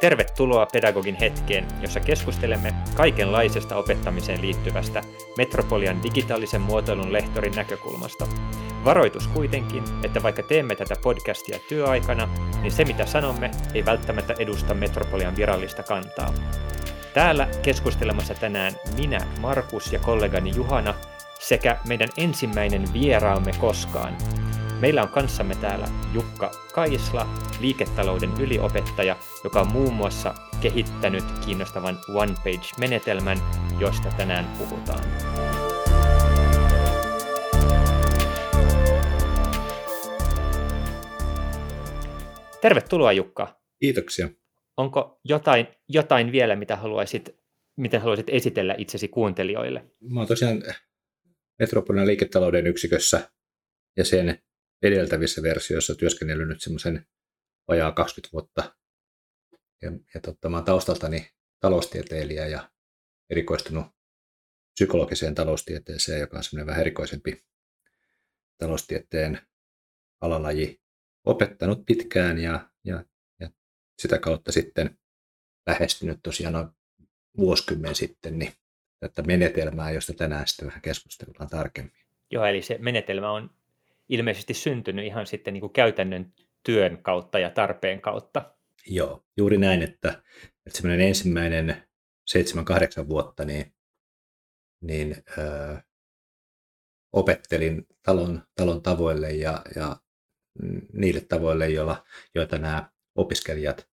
Tervetuloa Pedagogin hetkeen, jossa keskustelemme kaikenlaisesta opettamiseen liittyvästä Metropolian digitaalisen muotoilun lehtorin näkökulmasta. Varoitus kuitenkin, että vaikka teemme tätä podcastia työaikana, niin se mitä sanomme ei välttämättä edusta Metropolian virallista kantaa. Täällä keskustelemassa tänään minä, Markus ja kollegani Juhana sekä meidän ensimmäinen vieraamme koskaan, Meillä on kanssamme täällä Jukka Kaisla, liiketalouden yliopettaja, joka on muun muassa kehittänyt kiinnostavan one-page-menetelmän, josta tänään puhutaan. Tervetuloa Jukka. Kiitoksia. Onko jotain, jotain vielä, mitä haluaisit, miten haluaisit esitellä itsesi kuuntelijoille? Mä oon tosiaan Metropolian liiketalouden yksikössä ja sen edeltävissä versioissa työskennellyt semmoisen vajaa 20 vuotta. Ja, ja totta, mä olen taustaltani taloustieteilijä ja erikoistunut psykologiseen taloustieteeseen, joka on semmoinen vähän erikoisempi taloustieteen alalaji. Opettanut pitkään ja, ja, ja sitä kautta sitten lähestynyt tosiaan noin vuosikymmen sitten niin tätä menetelmää, josta tänään sitten vähän keskustellaan tarkemmin. Joo, eli se menetelmä on ilmeisesti syntynyt ihan sitten niin kuin käytännön työn kautta ja tarpeen kautta. Joo, juuri näin, että, että semmoinen ensimmäinen 7-8 vuotta niin, niin ö, opettelin talon, talon tavoille ja, ja niille tavoille, joilla, joita nämä opiskelijat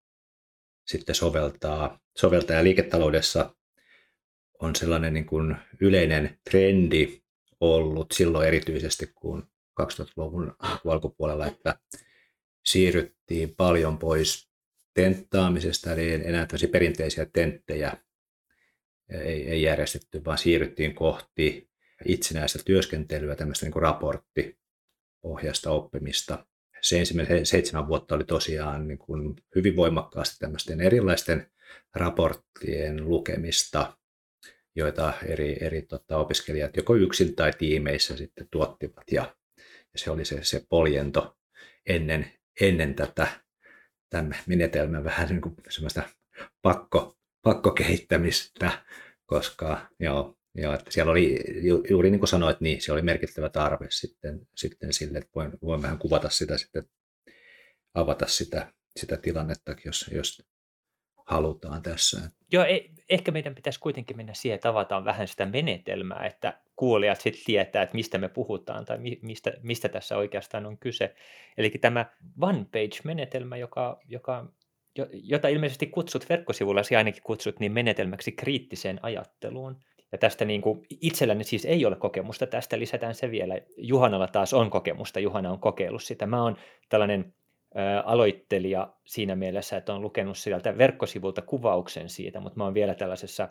sitten soveltaa. Soveltaa liiketaloudessa on sellainen niin kuin yleinen trendi ollut silloin erityisesti, kun 2000-luvun alkupuolella, että siirryttiin paljon pois tenttaamisesta, eli enää perinteisiä tenttejä ei, ei järjestetty, vaan siirryttiin kohti itsenäistä työskentelyä, tämmöistä niin raporttiohjasta oppimista. Se ensimmäinen seitsemän vuotta oli tosiaan niin kuin hyvin voimakkaasti tämmöisten erilaisten raporttien lukemista, joita eri, eri tota, opiskelijat joko yksin tai tiimeissä sitten tuottivat. Ja se oli se, se poljento ennen, ennen tätä tämän menetelmän vähän niin kuin semmoista pakko, pakkokehittämistä, koska joo, joo, että siellä oli ju, juuri niin kuin sanoit, niin se oli merkittävä tarve sitten, sitten sille, että voin, voin vähän kuvata sitä sitten, avata sitä, sitä tilannetta, jos, jos halutaan tässä. Joo, ei, ehkä meidän pitäisi kuitenkin mennä siihen, että avataan vähän sitä menetelmää, että kuulijat sitten tietää, että mistä me puhutaan tai mistä, mistä tässä oikeastaan on kyse. Eli tämä one-page-menetelmä, joka, joka, jota ilmeisesti kutsut verkkosivulla, ainakin kutsut niin menetelmäksi kriittiseen ajatteluun. Ja tästä niin kuin, itselläni siis ei ole kokemusta, tästä lisätään se vielä. Juhanalla taas on kokemusta, Juhana on kokeillut sitä. Mä oon tällainen aloittelija siinä mielessä, että on lukenut sieltä verkkosivulta kuvauksen siitä, mutta mä oon vielä tällaisessa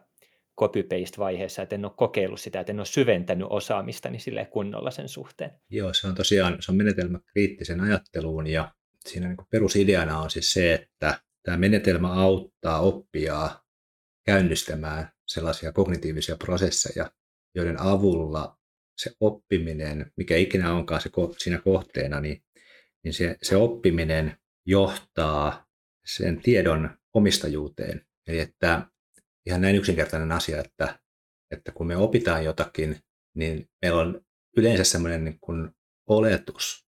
copy-paste-vaiheessa, että en ole kokeillut sitä, että en ole syventänyt osaamistani sille kunnolla sen suhteen. Joo, se on tosiaan se on menetelmä kriittisen ajatteluun ja siinä niin perusideana on siis se, että tämä menetelmä auttaa oppijaa käynnistämään sellaisia kognitiivisia prosesseja, joiden avulla se oppiminen, mikä ikinä onkaan se siinä kohteena, niin niin se, se oppiminen johtaa sen tiedon omistajuuteen. Eli että ihan näin yksinkertainen asia, että, että kun me opitaan jotakin, niin meillä on yleensä sellainen niin kuin oletus,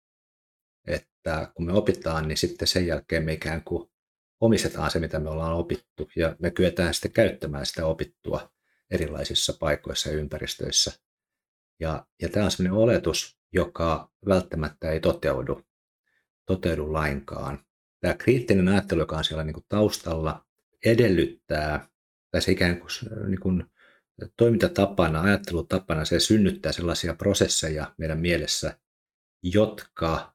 että kun me opitaan, niin sitten sen jälkeen me ikään kuin omistetaan se, mitä me ollaan opittu, ja me kyetään sitten käyttämään sitä opittua erilaisissa paikoissa ja ympäristöissä. Ja, ja tämä on sellainen oletus, joka välttämättä ei toteudu toteudu lainkaan. Tämä kriittinen ajattelu, joka on siellä niin kuin taustalla, edellyttää, tai se ikään kuin, niin kuin toimintatapana, ajattelutapana, se synnyttää sellaisia prosesseja meidän mielessä, jotka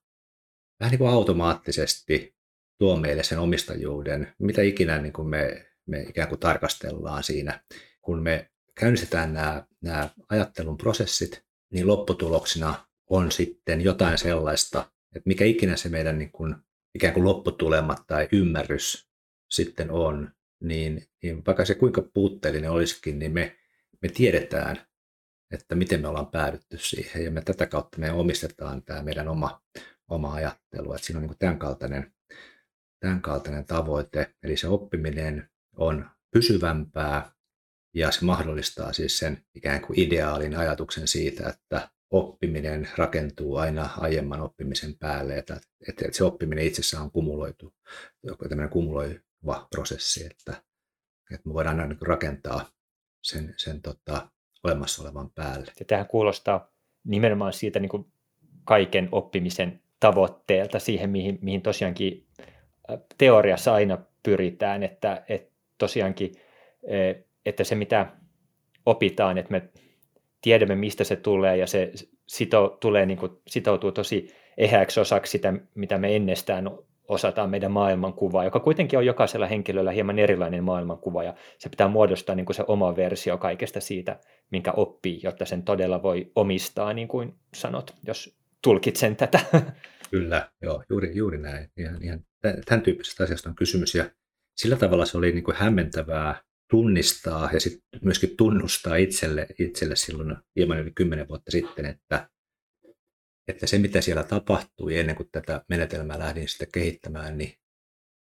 vähän niin kuin automaattisesti tuo meille sen omistajuuden, mitä ikinä niin kuin me, me ikään kuin tarkastellaan siinä. Kun me käynnistetään nämä, nämä ajattelun prosessit, niin lopputuloksena on sitten jotain sellaista, että mikä ikinä se meidän niin kuin, ikään kuin lopputulema tai ymmärrys sitten on, niin, niin vaikka se kuinka puutteellinen olisikin, niin me, me tiedetään, että miten me ollaan päädytty siihen, ja me tätä kautta me omistetaan tämä meidän oma, oma ajattelu, että siinä on niin tämän kaltainen, tämän kaltainen tavoite, eli se oppiminen on pysyvämpää ja se mahdollistaa siis sen ikään kuin ideaalin ajatuksen siitä, että oppiminen rakentuu aina aiemman oppimisen päälle, että, että se oppiminen itsessään on kumuloitu, joku tämmöinen kumuloiva prosessi, että, että me voidaan aina rakentaa sen, sen tota, olemassa olevan päälle. Ja tähän kuulostaa nimenomaan siitä niin kuin kaiken oppimisen tavoitteelta siihen, mihin, mihin tosiaankin teoriassa aina pyritään, että, että tosiaankin, että se mitä opitaan, että me tiedämme mistä se tulee ja se sito, tulee, niin kuin, sitoutuu tosi ehäksi osaksi sitä, mitä me ennestään osataan meidän maailmankuvaa, joka kuitenkin on jokaisella henkilöllä hieman erilainen maailmankuva ja se pitää muodostaa niin kuin se oma versio kaikesta siitä, minkä oppii, jotta sen todella voi omistaa, niin kuin sanot, jos tulkitsen tätä. Kyllä, joo, juuri, juuri näin. Ihan, ihan tämän tyyppisestä asiasta on kysymys ja sillä tavalla se oli niin kuin hämmentävää tunnistaa ja sitten myöskin tunnustaa itselle, itselle silloin hieman yli kymmenen vuotta sitten, että, että se mitä siellä tapahtui ennen kuin tätä menetelmää lähdin sitten kehittämään, niin,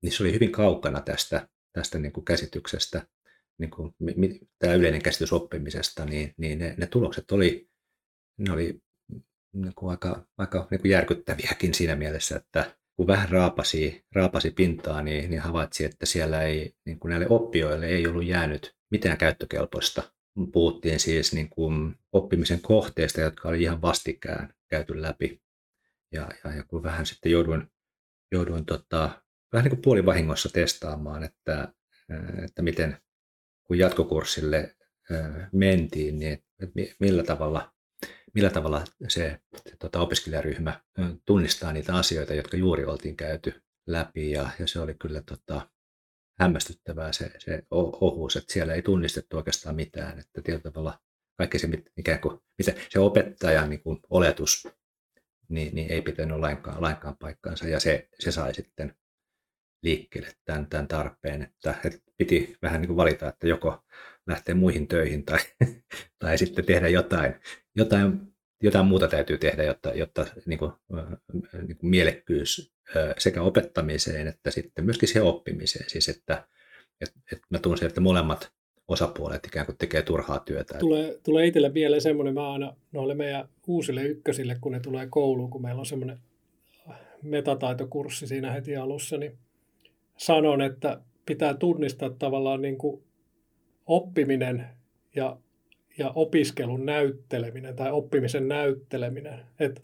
niin se oli hyvin kaukana tästä, tästä niin kuin käsityksestä, niin kuin, tämä yleinen käsitys oppimisesta, niin, niin ne, ne tulokset oli, ne oli niin kuin aika, aika niin kuin järkyttäviäkin siinä mielessä, että kun vähän raapasi, raapasi pintaa, niin, niin havaitsi, että siellä ei, niin kuin näille oppijoille ei ollut jäänyt mitään käyttökelpoista. Puhuttiin siis niin kuin oppimisen kohteista, jotka oli ihan vastikään käyty läpi. Ja, ja, ja kun vähän sitten jouduin, jouduin tota, vähän niin kuin puolivahingossa testaamaan, että, että miten kun jatkokurssille mentiin, niin millä tavalla millä tavalla se, tota, opiskelijaryhmä tunnistaa niitä asioita, jotka juuri oltiin käyty läpi. Ja, ja se oli kyllä tota, hämmästyttävää se, se ohuus, että siellä ei tunnistettu oikeastaan mitään, että tietyllä tavalla kaikki se, ikään kuin, mitä se opettajan niin kuin oletus, niin, niin ei pitänyt lainkaan, lainkaan paikkaansa. Ja se, se sai sitten liikkeelle tämän, tämän tarpeen, että, että piti vähän niin kuin valita, että joko lähteä muihin töihin tai, tai sitten tehdä jotain, jotain, jotain muuta täytyy tehdä, jotta, jotta niin kuin, niin kuin mielekkyys sekä opettamiseen että sitten myöskin siihen oppimiseen. Siis että, että, että mä tunsin, että molemmat osapuolet ikään kuin tekee turhaa työtä. Tulee, tulee itselle vielä semmoinen, mä aina noille meidän uusille ykkösille, kun ne tulee kouluun, kun meillä on semmoinen metataitokurssi siinä heti alussa, niin sanon, että pitää tunnistaa tavallaan niin kuin oppiminen ja, ja opiskelun näytteleminen tai oppimisen näytteleminen. Et,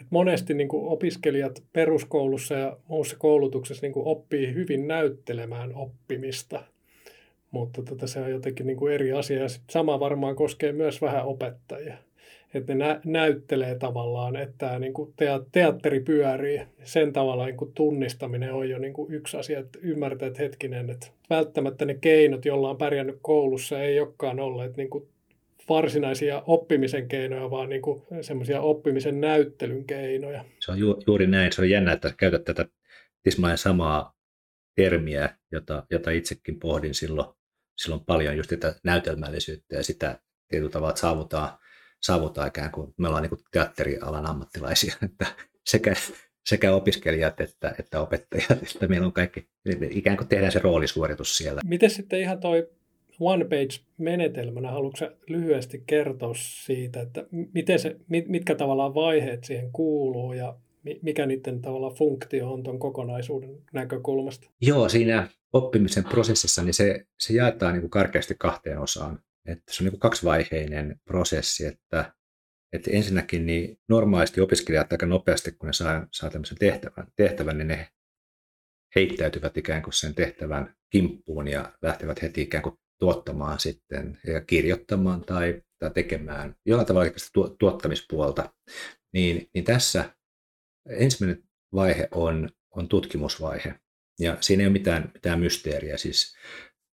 et monesti niin kuin opiskelijat peruskoulussa ja muussa koulutuksessa niin kuin oppii hyvin näyttelemään oppimista, mutta tota, se on jotenkin niin kuin eri asia. Ja sama varmaan koskee myös vähän opettajia että ne nä- näyttelee tavallaan, että tämä niin kuin teatteri pyörii. Sen tavalla niin tunnistaminen on jo niin yksi asia, että ymmärtää, että hetkinen, että välttämättä ne keinot, joilla on pärjännyt koulussa, ei olekaan olleet niin varsinaisia oppimisen keinoja, vaan niin semmoisia oppimisen näyttelyn keinoja. Se on ju- juuri näin. Se on jännä, että käytät tätä tismalleen samaa termiä, jota, jota itsekin pohdin silloin, silloin paljon, just tätä näytelmällisyyttä ja sitä tietyllä tavalla, että saavutaan saavutaan ikään kuin, me ollaan niin kuin teatterialan ammattilaisia, että sekä, sekä opiskelijat että, että opettajat, että meillä on kaikki, ikään kuin tehdään se roolisuoritus siellä. Miten sitten ihan toi one page menetelmänä, haluatko lyhyesti kertoa siitä, että miten se, mitkä tavallaan vaiheet siihen kuuluu ja mikä niiden tavallaan funktio on tuon kokonaisuuden näkökulmasta? Joo, siinä oppimisen prosessissa niin se, se jaetaan niin kuin karkeasti kahteen osaan. Että se on niin kaksivaiheinen prosessi, että, että ensinnäkin niin normaalisti opiskelijat aika nopeasti, kun ne saa, saa tämmöisen tehtävän, tehtävän, niin ne heittäytyvät ikään kuin sen tehtävän kimppuun ja lähtevät heti ikään kuin tuottamaan sitten ja kirjoittamaan tai, tai tekemään jollain tavalla tuottamispuolta. Niin, niin tässä ensimmäinen vaihe on, on tutkimusvaihe. Ja siinä ei ole mitään, mitään mysteeriä. Siis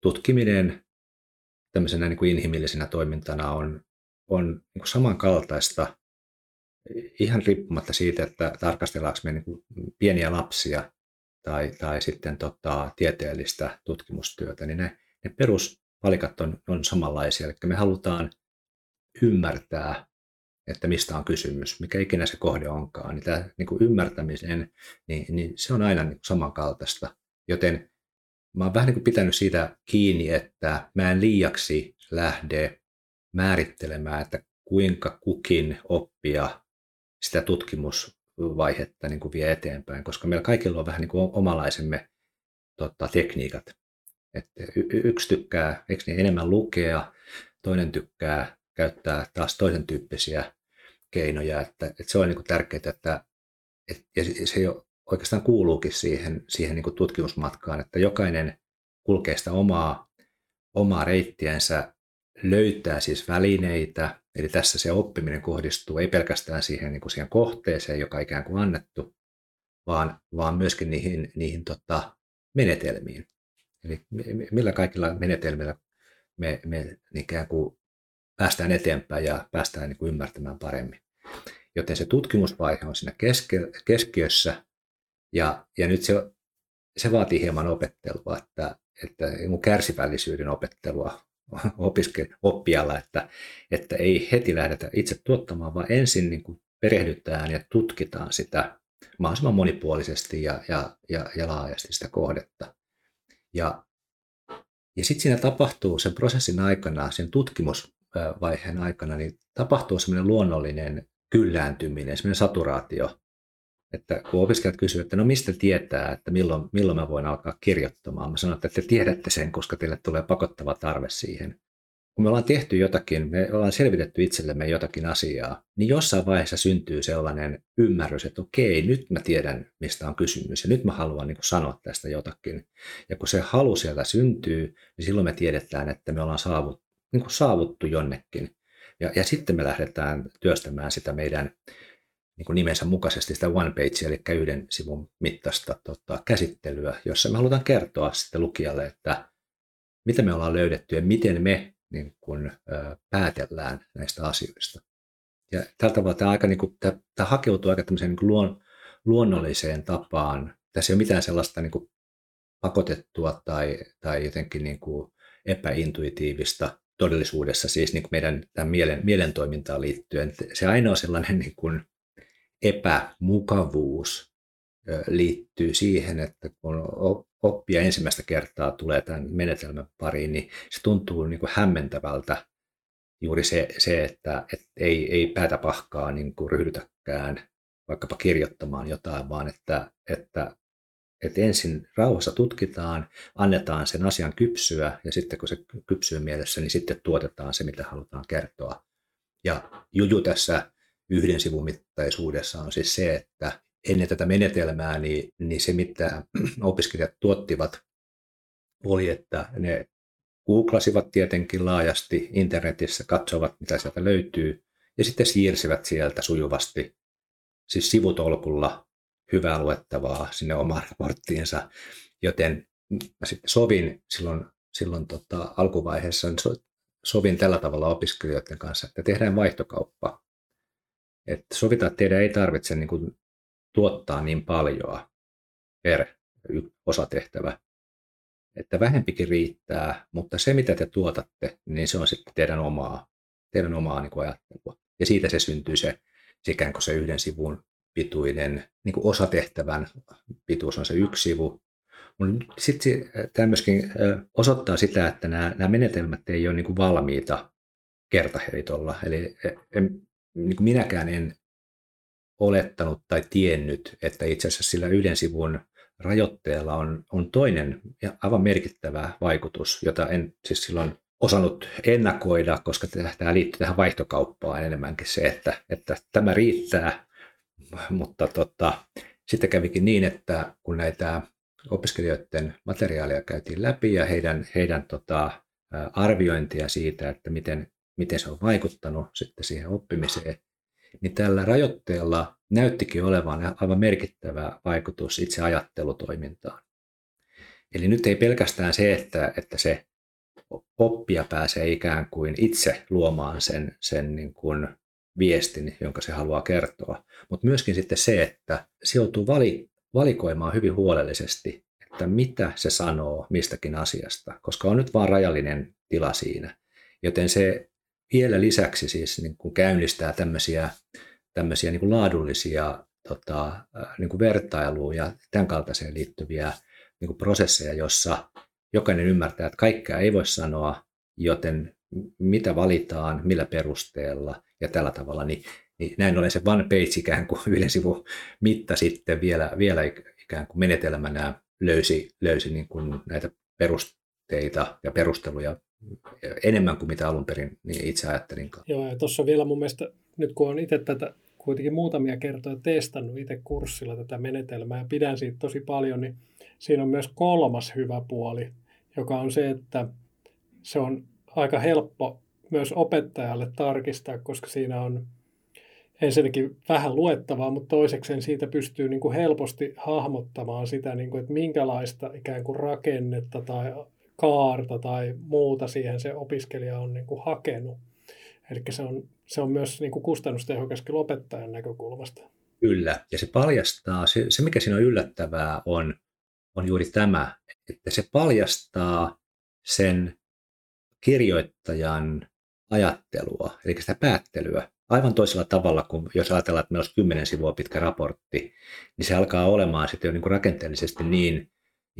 tutkiminen tämmöisenä niin kuin inhimillisenä toimintana on, on niin kuin samankaltaista ihan riippumatta siitä, että tarkastellaanko me niin kuin pieniä lapsia tai, tai sitten tota, tieteellistä tutkimustyötä, niin ne, ne peruspalikat on, on samanlaisia. Eli me halutaan ymmärtää että mistä on kysymys, mikä ikinä se kohde onkaan, niin tämä niin kuin ymmärtämisen, niin, niin se on aina niin kuin samankaltaista. Joten mä oon vähän niin kuin pitänyt siitä kiinni, että mä en liiaksi lähde määrittelemään, että kuinka kukin oppia sitä tutkimusvaihetta niin kuin vie eteenpäin, koska meillä kaikilla on vähän niin kuin omalaisemme tota, tekniikat. Että y- yksi tykkää eikö niin, enemmän lukea, toinen tykkää käyttää taas toisen tyyppisiä keinoja, että, että se on niin kuin tärkeää, että, että ja se jo oikeastaan kuuluukin siihen, siihen niin kuin tutkimusmatkaan, että jokainen kulkee sitä omaa, omaa reittiänsä, löytää siis välineitä, eli tässä se oppiminen kohdistuu ei pelkästään siihen, niin kuin siihen kohteeseen, joka on ikään kuin annettu, vaan, vaan myöskin niihin, niihin tota, menetelmiin. Eli millä kaikilla menetelmillä me, me ikään kuin päästään eteenpäin ja päästään niin kuin ymmärtämään paremmin. Joten se tutkimusvaihe on siinä keskiössä ja, ja nyt se, se vaatii hieman opettelua, että, että kärsivällisyyden opettelua opiske, oppijalla, että, että ei heti lähdetä itse tuottamaan, vaan ensin niin kuin perehdytään ja tutkitaan sitä mahdollisimman monipuolisesti ja, ja, ja, ja laajasti sitä kohdetta. Ja, ja sitten siinä tapahtuu sen prosessin aikana, sen tutkimusvaiheen aikana, niin tapahtuu semmoinen luonnollinen kyllääntyminen, semmoinen saturaatio. Että kun opiskelijat kysyvät, että no mistä tietää, että milloin, milloin mä voin alkaa kirjoittamaan, mä sanon, että te tiedätte sen, koska teille tulee pakottava tarve siihen kun me ollaan tehty jotakin, me ollaan selvitetty itsellemme jotakin asiaa, niin jossain vaiheessa syntyy sellainen ymmärrys, että okei, nyt mä tiedän, mistä on kysymys, ja nyt mä haluan niin sanoa tästä jotakin. Ja kun se halu sieltä syntyy, niin silloin me tiedetään, että me ollaan saavut, niin saavuttu jonnekin. Ja, ja sitten me lähdetään työstämään sitä meidän niin kuin nimensä mukaisesti sitä one page, eli yhden sivun mittaista tota, käsittelyä, jossa me halutaan kertoa sitten lukijalle, että mitä me ollaan löydetty ja miten me niin kuin, ää, päätellään näistä asioista. Ja tällä tavalla tämä, aika, niin kuin, tämä, tämä hakeutuu aika niin kuin luon, luonnolliseen tapaan. Tässä ei ole mitään sellaista niin kuin pakotettua tai, tai jotenkin niin kuin epäintuitiivista todellisuudessa, siis niin kuin meidän tämän mielen, mielentoimintaan liittyen. Se ainoa sellainen niin kuin epämukavuus liittyy siihen, että kun oppia ensimmäistä kertaa tulee tämän menetelmän pariin, niin se tuntuu niin kuin hämmentävältä juuri se, se että, että ei, ei päätä pahkaa niin kuin ryhdytäkään vaikkapa kirjoittamaan jotain, vaan että, että, että ensin rauhassa tutkitaan, annetaan sen asian kypsyä ja sitten kun se kypsyy mielessä, niin sitten tuotetaan se, mitä halutaan kertoa. Ja juju tässä yhden sivun mittaisuudessa on siis se, että ennen tätä menetelmää, niin, niin se mitä opiskelijat tuottivat oli, että ne googlasivat tietenkin laajasti internetissä, katsovat mitä sieltä löytyy ja sitten siirsivät sieltä sujuvasti, siis sivutolkulla hyvää luettavaa sinne omaan raporttiinsa, joten mä sitten sovin silloin, silloin tota, alkuvaiheessa, niin sovin tällä tavalla opiskelijoiden kanssa, että tehdään vaihtokauppa. Että teidän ei tarvitse niin kuin tuottaa niin paljon per osatehtävä, että vähempikin riittää, mutta se mitä te tuotatte, niin se on sitten teidän omaa, teidän omaa niin kuin ajattelua. Ja siitä se syntyy se, se se yhden sivun pituinen, niin kuin osatehtävän pituus on se yksi sivu. Sitten tämä myöskin osoittaa sitä, että nämä, nämä menetelmät ei ole niin kuin valmiita kertaheitolla. Eli en, niin kuin minäkään en olettanut tai tiennyt, että itse asiassa sillä yhden sivun rajoitteella on, on toinen ja aivan merkittävä vaikutus, jota en siis silloin osannut ennakoida, koska tämä liittyy tähän vaihtokauppaan enemmänkin se, että, että tämä riittää, mutta tota, sitten kävikin niin, että kun näitä opiskelijoiden materiaaleja käytiin läpi ja heidän, heidän tota, arviointia siitä, että miten, miten se on vaikuttanut sitten siihen oppimiseen, niin tällä rajoitteella näyttikin olevan aivan merkittävä vaikutus itse ajattelutoimintaan. Eli nyt ei pelkästään se, että, että se oppija pääsee ikään kuin itse luomaan sen, sen niin kuin viestin, jonka se haluaa kertoa, mutta myöskin sitten se, että se joutuu vali, valikoimaan hyvin huolellisesti, että mitä se sanoo mistäkin asiasta, koska on nyt vain rajallinen tila siinä. Joten se vielä lisäksi siis niin kuin käynnistää tämmöisiä, tämmöisiä niin kuin laadullisia tota, niin kuin vertailuun ja tämän kaltaiseen liittyviä niin kuin prosesseja, jossa jokainen ymmärtää, että kaikkea ei voi sanoa, joten mitä valitaan, millä perusteella ja tällä tavalla, niin, niin näin ollen se one page ikään kuin yhden sivun mitta sitten vielä, vielä ikään kuin menetelmänä löysi, löysi niin kuin näitä perusteita ja perusteluja enemmän kuin mitä alun perin niin itse ajattelinkaan. Joo, ja tuossa vielä mun mielestä, nyt kun on itse tätä kuitenkin muutamia kertoja testannut itse kurssilla tätä menetelmää ja pidän siitä tosi paljon, niin siinä on myös kolmas hyvä puoli, joka on se, että se on aika helppo myös opettajalle tarkistaa, koska siinä on ensinnäkin vähän luettavaa, mutta toisekseen siitä pystyy niin kuin helposti hahmottamaan sitä, niin kuin, että minkälaista ikään kuin rakennetta tai kaarta tai muuta siihen se opiskelija on niin kuin hakenut. Eli se on, se on myös niin kuin kustannustehokaskin opettajan näkökulmasta. Kyllä, ja se paljastaa, se, se mikä siinä on yllättävää on, on juuri tämä, että se paljastaa sen kirjoittajan ajattelua, eli sitä päättelyä, aivan toisella tavalla kuin jos ajatellaan, että meillä olisi kymmenen sivua pitkä raportti, niin se alkaa olemaan sitten jo niin kuin rakenteellisesti niin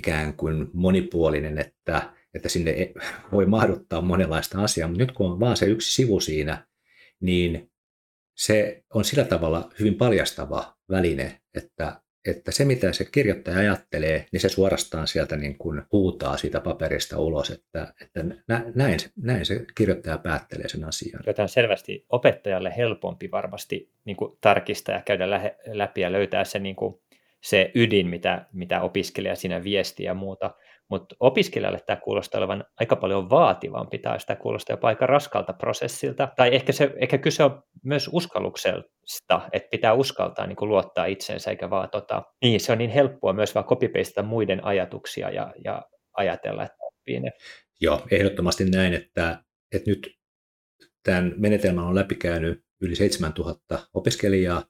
ikään kuin monipuolinen, että, että sinne e, voi mahduttaa monenlaista asiaa, mutta nyt kun on vaan se yksi sivu siinä, niin se on sillä tavalla hyvin paljastava väline, että että se mitä se kirjoittaja ajattelee, niin se suorastaan sieltä niin kuin huutaa siitä paperista ulos, että, että näin, näin se kirjoittaja päättelee sen asian. Joten on selvästi opettajalle helpompi varmasti niin kuin tarkistaa ja käydä läpi ja löytää se, niin kuin, se ydin, mitä, mitä opiskelija siinä viestii ja muuta. Mutta opiskelijalle tämä kuulostaa olevan aika paljon vaativampi tai sitä kuulostaa jopa aika raskalta prosessilta. Tai ehkä, se, ehkä kyse on myös uskalluksesta, että pitää uskaltaa niin luottaa itseensä eikä vaan tota, niin se on niin helppoa myös vaan copypastata muiden ajatuksia ja, ja ajatella, että oppii ne. Joo, ehdottomasti näin, että, että nyt tämän menetelmän on läpikäynyt yli 7000 opiskelijaa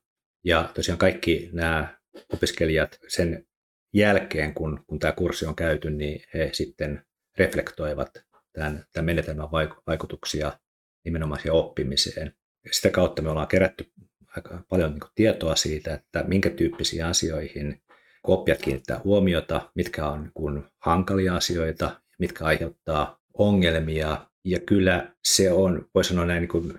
ja tosiaan kaikki nämä opiskelijat sen jälkeen, kun, kun tämä kurssi on käyty, niin he sitten reflektoivat tämän, tämän menetelmän vaikutuksia nimenomaan siihen oppimiseen. Sitä kautta me ollaan kerätty aika paljon niin tietoa siitä, että minkä tyyppisiin asioihin oppijat kiinnittää huomiota, mitkä on niin hankalia asioita, mitkä aiheuttaa ongelmia. Ja kyllä se on, voi sanoa näin, niin kuin,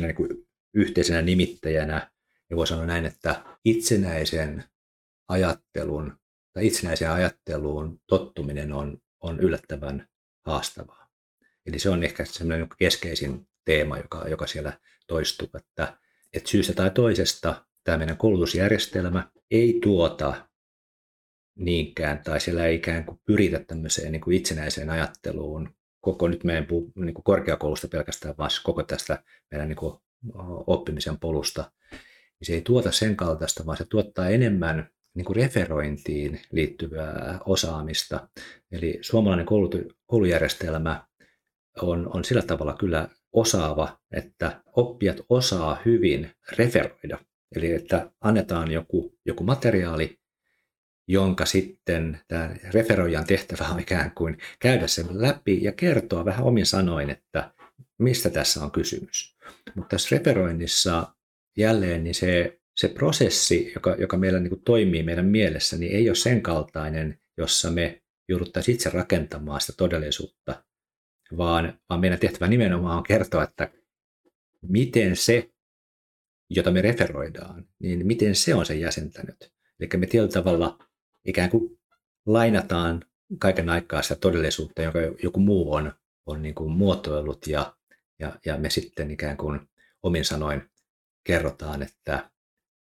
niin kuin yhteisenä nimittäjänä, ja voi sanoa näin, että itsenäisen ajattelun tai itsenäiseen ajatteluun tottuminen on, on yllättävän haastavaa. Eli se on ehkä semmoinen keskeisin teema, joka, joka siellä toistuu, että, että syystä tai toisesta tämä meidän koulutusjärjestelmä ei tuota niinkään, tai siellä ei ikään kuin pyritä tämmöiseen niin kuin itsenäiseen ajatteluun koko nyt meidän niin kuin korkeakoulusta pelkästään, vaan koko tästä meidän niin kuin oppimisen polusta. Niin se ei tuota sen kaltaista, vaan se tuottaa enemmän niin kuin referointiin liittyvää osaamista. Eli suomalainen koulujärjestelmä on, on sillä tavalla kyllä osaava, että oppijat osaa hyvin referoida. Eli että annetaan joku, joku materiaali, jonka sitten tämä referoijan tehtävä on ikään kuin käydä sen läpi ja kertoa vähän omin sanoin, että mistä tässä on kysymys. Mutta tässä referoinnissa jälleen niin se se prosessi, joka, joka meillä niin kuin toimii meidän mielessä, niin ei ole sen kaltainen, jossa me jouduttaisiin itse rakentamaan sitä todellisuutta, vaan, vaan meidän tehtävä nimenomaan on kertoa, että miten se, jota me referoidaan, niin miten se on sen jäsentänyt. Eli me tietyllä tavalla ikään kuin lainataan kaiken aikaa sitä todellisuutta, jonka joku muu on, on niin kuin muotoillut ja, ja, ja me sitten ikään kuin omin sanoin kerrotaan, että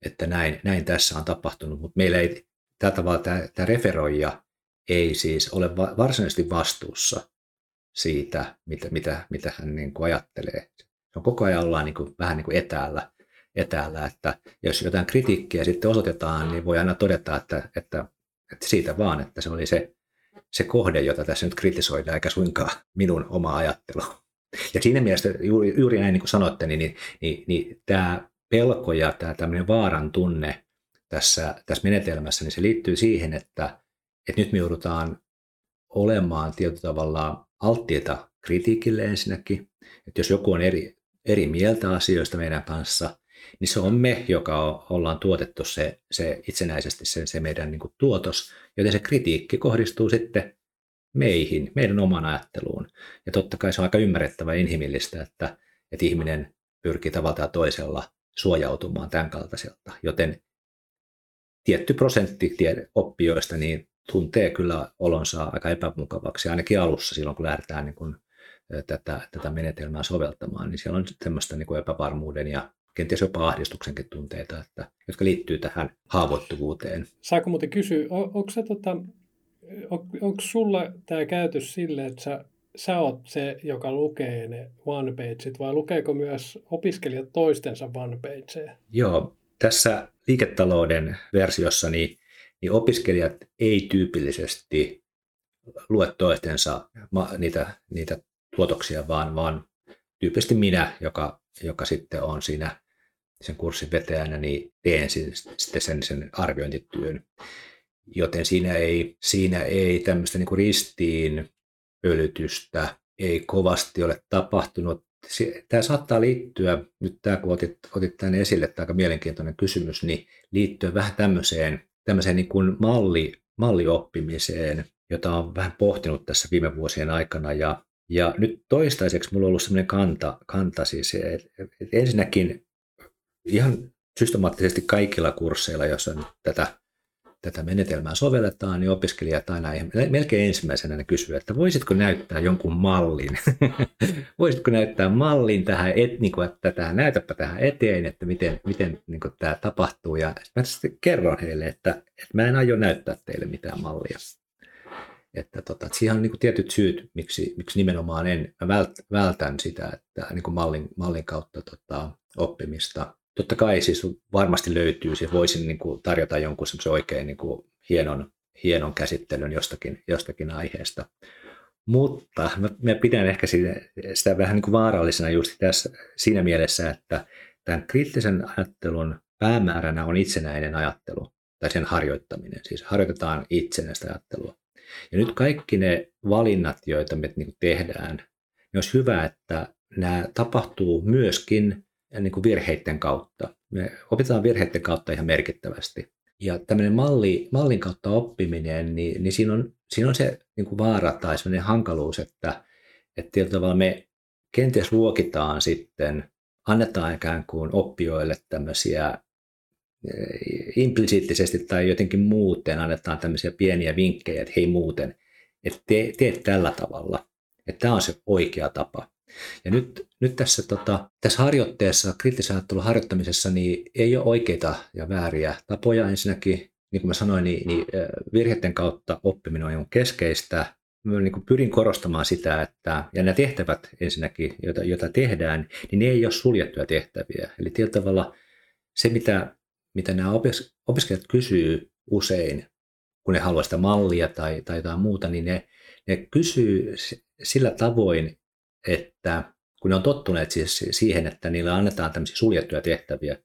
että näin, näin tässä on tapahtunut, mutta meillä ei tällä tavalla tämä, tämä referoija ei siis ole varsinaisesti vastuussa siitä, mitä, mitä, mitä hän niin kuin ajattelee. Se on koko ajan ollaan niin kuin, vähän niin kuin etäällä, etäällä, että jos jotain kritiikkiä sitten osoitetaan, niin voi aina todeta, että, että, että siitä vaan, että se oli se, se kohde, jota tässä nyt kritisoidaan, eikä suinkaan minun oma ajattelu. Ja siinä mielessä juuri, juuri näin niin kuin sanoitte, niin, niin, niin, niin tämä pelko ja tämä tämmöinen vaaran tunne tässä, tässä menetelmässä, niin se liittyy siihen, että, että nyt me joudutaan olemaan tietyllä tavalla alttiita kritiikille ensinnäkin, että jos joku on eri, eri mieltä asioista meidän kanssa, niin se on me, joka ollaan tuotettu se, se itsenäisesti se, se meidän niin kuin tuotos, joten se kritiikki kohdistuu sitten meihin, meidän oman ajatteluun. Ja totta kai se on aika ymmärrettävä inhimillistä, että, että ihminen pyrkii tavalla tai toisella suojautumaan tämän kaltaiselta, joten tietty prosentti oppijoista niin tuntee kyllä olonsa aika epämukavaksi, ainakin alussa silloin, kun lähdetään niin kuin tätä, tätä menetelmää soveltamaan, niin siellä on semmoista niin kuin epävarmuuden ja kenties jopa ahdistuksenkin tunteita, että, jotka liittyy tähän haavoittuvuuteen. Saako muuten kysyä, on, onko, se, tota, on, onko sulla tämä käytös sille, että sä, sä oot se, joka lukee ne one pageit, vai lukeeko myös opiskelijat toistensa one pageja? Joo, tässä liiketalouden versiossa niin, niin opiskelijat ei tyypillisesti lue toistensa niitä, niitä tuotoksia, vaan, vaan tyypillisesti minä, joka, joka sitten on siinä sen kurssin vetäjänä, niin teen sitten sen, sen arviointityön. Joten siinä ei, siinä ei tämmöistä niin ristiin pölytystä ei kovasti ole tapahtunut. Tämä saattaa liittyä, nyt tämä kun otit, otit tämän esille, tämä aika mielenkiintoinen kysymys, niin liittyy vähän tämmöiseen, tämmöiseen niin kuin malli, mallioppimiseen, jota on vähän pohtinut tässä viime vuosien aikana. Ja, ja nyt toistaiseksi mulla on ollut sellainen kanta, kanta siis, että ensinnäkin ihan systemaattisesti kaikilla kursseilla, joissa nyt tätä, tätä menetelmää sovelletaan, niin opiskelijat aina melkein ensimmäisenä ne kysyvät, että voisitko näyttää jonkun mallin? voisitko näyttää mallin tähän, et, niin kuin, että tähän, näytäpä tähän eteen, että miten, miten niin kuin, tämä tapahtuu. Ja mä sitten kerron heille, että, että mä en aio näyttää teille mitään mallia. Että, tota, että siihen on niin kuin tietyt syyt, miksi, miksi nimenomaan en, mä vält, vältän sitä, että niin kuin mallin, mallin kautta tota, oppimista totta kai siis varmasti löytyy, siis voisin niin kuin tarjota jonkun semmoisen oikein niin kuin hienon, hienon käsittelyn jostakin, jostakin aiheesta. Mutta mä, mä pidän ehkä sitä, vähän niin kuin vaarallisena just tässä siinä mielessä, että tämän kriittisen ajattelun päämääränä on itsenäinen ajattelu tai sen harjoittaminen. Siis harjoitetaan itsenäistä ajattelua. Ja nyt kaikki ne valinnat, joita me niin tehdään, niin olisi hyvä, että nämä tapahtuu myöskin niin kuin virheiden kautta. Me opitaan virheiden kautta ihan merkittävästi. Ja tämmöinen malli, mallin kautta oppiminen, niin, niin siinä, on, siinä on se niin kuin vaara tai sellainen hankaluus, että, että tietyllä tavalla me kenties ruokitaan sitten, annetaan ikään kuin oppijoille tämmöisiä eh, implisiittisesti tai jotenkin muuten annetaan tämmöisiä pieniä vinkkejä, että hei muuten, että tee, tee tällä tavalla, että tämä on se oikea tapa. Ja nyt, nyt tässä, tota, tässä harjoitteessa, kriittisen ajattelun harjoittamisessa, niin ei ole oikeita ja vääriä tapoja ensinnäkin. Niin kuin mä sanoin, niin, niin virheiden kautta oppiminen on keskeistä. Mä niin kuin pyrin korostamaan sitä, että ja nämä tehtävät ensinnäkin, joita, joita tehdään, niin ne ei ole suljettuja tehtäviä. Eli tietyllä tavalla se, mitä, mitä nämä opis, opiskelijat kysyy usein, kun ne haluaa sitä mallia tai, tai jotain muuta, niin ne, ne kysyy sillä tavoin, että kun ne on tottuneet siis siihen, että niille annetaan tämmöisiä suljettuja tehtäviä.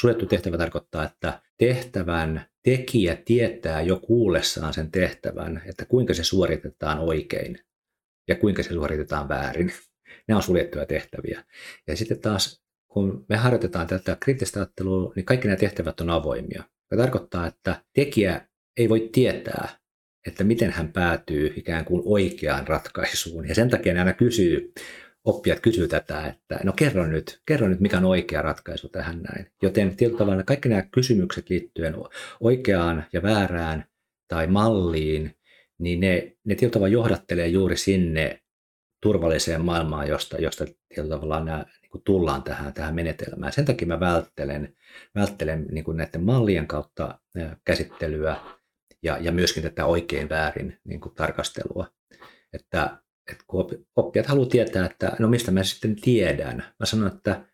Suljettu tehtävä tarkoittaa, että tehtävän tekijä tietää jo kuullessaan sen tehtävän, että kuinka se suoritetaan oikein ja kuinka se suoritetaan väärin. Ne on suljettuja tehtäviä. Ja sitten taas, kun me harjoitetaan tätä kriittistä ajattelua, niin kaikki nämä tehtävät on avoimia. Se tarkoittaa, että tekijä ei voi tietää, että miten hän päätyy ikään kuin oikeaan ratkaisuun. Ja sen takia ne aina kysyy, oppijat kysyy tätä, että no kerro nyt, kerro nyt mikä on oikea ratkaisu tähän näin. Joten tietyllä tavalla kaikki nämä kysymykset liittyen oikeaan ja väärään tai malliin, niin ne, ne tietyllä tavalla johdattelee juuri sinne turvalliseen maailmaan, josta, josta tietyllä tavalla nämä, niin kuin tullaan tähän, tähän menetelmään. Sen takia mä välttelen, välttelen niin kuin näiden mallien kautta käsittelyä ja, ja myöskin tätä oikein väärin niin kuin tarkastelua. Että, että kun oppijat haluaa tietää, että no mistä mä sitten tiedän, mä sanon, että,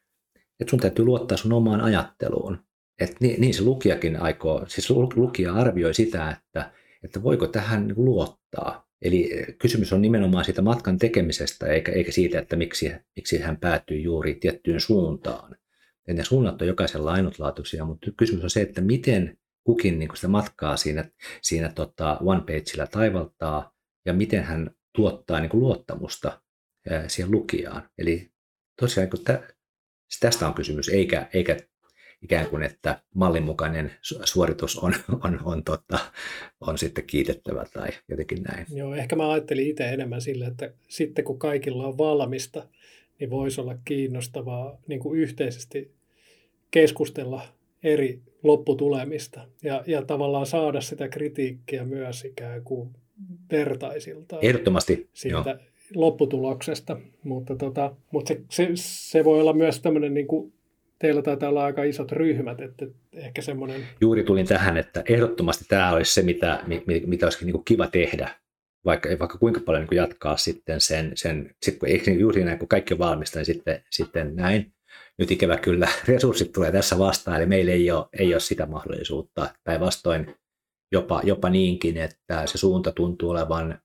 että sun täytyy luottaa sun omaan ajatteluun. Että niin, niin se lukijakin aikoo, siis lukija arvioi sitä, että, että voiko tähän niin luottaa. Eli kysymys on nimenomaan siitä matkan tekemisestä, eikä, eikä siitä, että miksi, miksi hän päätyy juuri tiettyyn suuntaan. Ja ne suunnat on jokaisella ainutlaatuisia, mutta kysymys on se, että miten kukin niin sitä matkaa siinä, siinä tota one pageillä taivaltaa ja miten hän tuottaa niin kuin luottamusta siihen lukijaan. Eli tosiaan niin tästä on kysymys, eikä, eikä ikään kuin, että mallin mukainen suoritus on, on, on, tota, on sitten kiitettävä tai jotenkin näin. Joo, ehkä mä ajattelin itse enemmän sille, että sitten kun kaikilla on valmista, niin voisi olla kiinnostavaa niin kuin yhteisesti keskustella eri lopputulemista ja, ja tavallaan saada sitä kritiikkiä myös ikään kuin vertaisilta. Ehdottomasti, siitä joo. lopputuloksesta, mutta, tota, mutta se, se, se, voi olla myös tämmöinen, niin kuin, teillä taitaa olla aika isot ryhmät, että ehkä semmoinen... Juuri tulin tähän, että ehdottomasti tämä olisi se, mitä, mitä olisi niin kuin kiva tehdä, vaikka, vaikka kuinka paljon niin jatkaa sitten sen, sen sit kun, eikö juuri näin, kun kaikki on valmista, niin sitten, sitten näin. Nyt ikävä kyllä resurssit tulee tässä vastaan, eli meillä ei ole, ei ole sitä mahdollisuutta. Päinvastoin jopa, jopa niinkin, että se suunta tuntuu olevan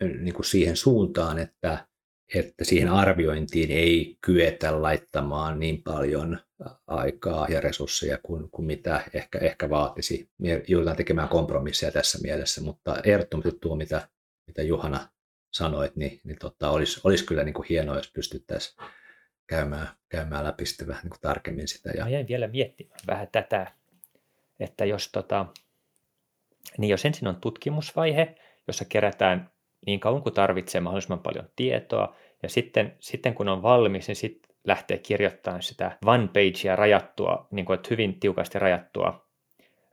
niin kuin siihen suuntaan, että, että siihen arviointiin ei kyetä laittamaan niin paljon aikaa ja resursseja kuin, kuin mitä ehkä, ehkä vaatisi. Me joudutaan tekemään kompromisseja tässä mielessä, mutta ehdottomasti tuo, mitä, mitä Juhana sanoit, niin, niin tota, olisi, olisi kyllä niin kuin hienoa, jos pystyttäisiin käymään, käymään läpi sitten vähän niin kuin tarkemmin sitä. Ja... Mä jäin vielä miettimään vähän tätä, että jos, tota, niin jos ensin on tutkimusvaihe, jossa kerätään niin kauan kuin tarvitsee mahdollisimman paljon tietoa, ja sitten, sitten kun on valmis, niin sitten lähtee kirjoittamaan sitä one pagea rajattua, niin kuin, että hyvin tiukasti rajattua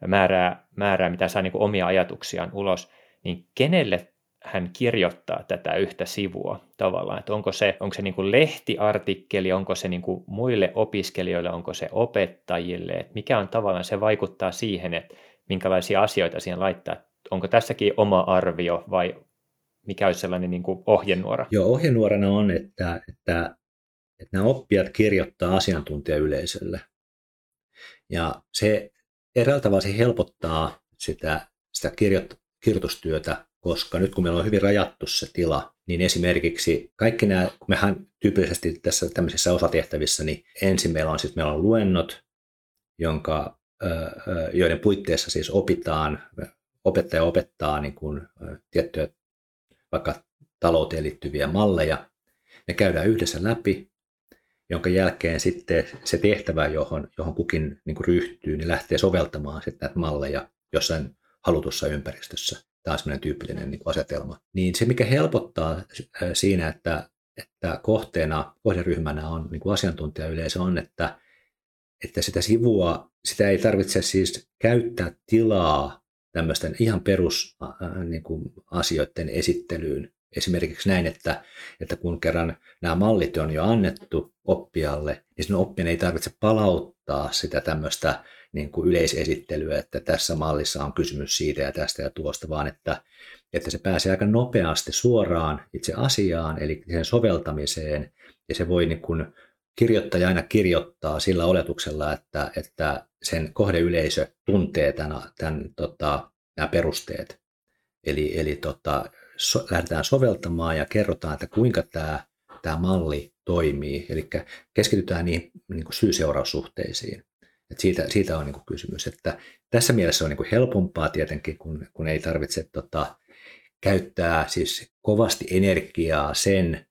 määrää, määrää mitä saa niin kuin omia ajatuksiaan ulos, niin kenelle hän kirjoittaa tätä yhtä sivua tavallaan, että onko se, onko se niin kuin lehtiartikkeli, onko se niin kuin muille opiskelijoille, onko se opettajille, että mikä on tavallaan, se vaikuttaa siihen, että minkälaisia asioita siihen laittaa, onko tässäkin oma arvio vai mikä olisi sellainen niin kuin ohjenuora? Joo, ohjenuorana on, että, että, että nämä oppijat kirjoittaa asiantuntijayleisölle. Ja se eräällä tavalla se helpottaa sitä, sitä kirjoit, kirjoitustyötä koska nyt kun meillä on hyvin rajattu se tila, niin esimerkiksi kaikki nämä, kun mehän tyypillisesti tässä tämmöisissä osatehtävissä, niin ensin meillä on siis meillä on luennot, jonka, joiden puitteissa siis opitaan, opettaja opettaa niin kuin tiettyjä vaikka talouteen liittyviä malleja. Ne käydään yhdessä läpi, jonka jälkeen sitten se tehtävä, johon, johon kukin niin kuin ryhtyy, niin lähtee soveltamaan sitten näitä malleja jossain halutussa ympäristössä. Tämä on sellainen tyypillinen niin asetelma. Niin se, mikä helpottaa siinä, että, että kohteena, kohderyhmänä on niin kuin asiantuntijayleisö, on, että, että sitä sivua, sitä ei tarvitse siis käyttää tilaa tämmöisten ihan perusasioiden niin kuin esittelyyn. Esimerkiksi näin, että, että kun kerran nämä mallit on jo annettu oppijalle, niin sinun oppijan ei tarvitse palauttaa sitä tämmöistä niin kuin yleisesittelyä, että tässä mallissa on kysymys siitä ja tästä ja tuosta, vaan että, että se pääsee aika nopeasti suoraan itse asiaan, eli sen soveltamiseen, ja se voi niin kuin kirjoittaja aina kirjoittaa sillä oletuksella, että, että sen kohdeyleisö tuntee tämän, tämän, tota, nämä perusteet. Eli, eli tota, so, lähdetään soveltamaan ja kerrotaan, että kuinka tämä, tämä malli toimii. Eli keskitytään niihin niin syy-seuraussuhteisiin. Et siitä, siitä on niin kuin kysymys. Että tässä mielessä on niin kuin helpompaa tietenkin, kun, kun ei tarvitse tota, käyttää siis kovasti energiaa sen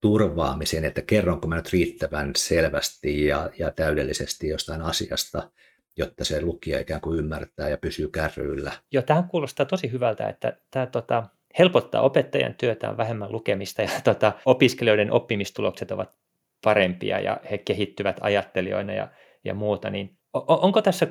turvaamiseen, että kerronko mä nyt riittävän selvästi ja, ja täydellisesti jostain asiasta, jotta se lukija ikään kuin ymmärtää ja pysyy kärryillä. Joo, tähän kuulostaa tosi hyvältä, että tämä tota, helpottaa opettajan työtä, on vähemmän lukemista ja tota, opiskelijoiden oppimistulokset ovat parempia ja he kehittyvät ajattelijoina ja, ja muuta, niin onko tässä,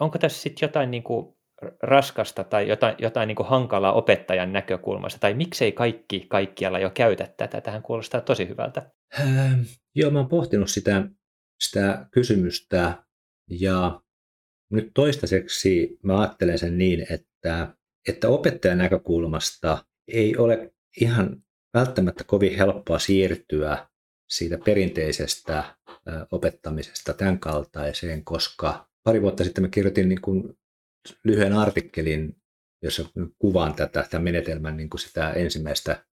onko tässä sitten jotain niin kuin raskasta tai jotain, jotain niin kuin hankalaa opettajan näkökulmasta, tai miksei kaikki kaikkialla jo käytä tätä? Tähän kuulostaa tosi hyvältä. Ähm, joo, mä oon pohtinut sitä, sitä kysymystä, ja nyt toistaiseksi mä ajattelen sen niin, että, että opettajan näkökulmasta ei ole ihan välttämättä kovin helppoa siirtyä siitä perinteisestä opettamisesta tämän kaltaiseen, koska pari vuotta sitten mä kirjoitin niin kuin lyhyen artikkelin, jossa kuvaan tätä tämän menetelmän niin kuin sitä ensimmäistä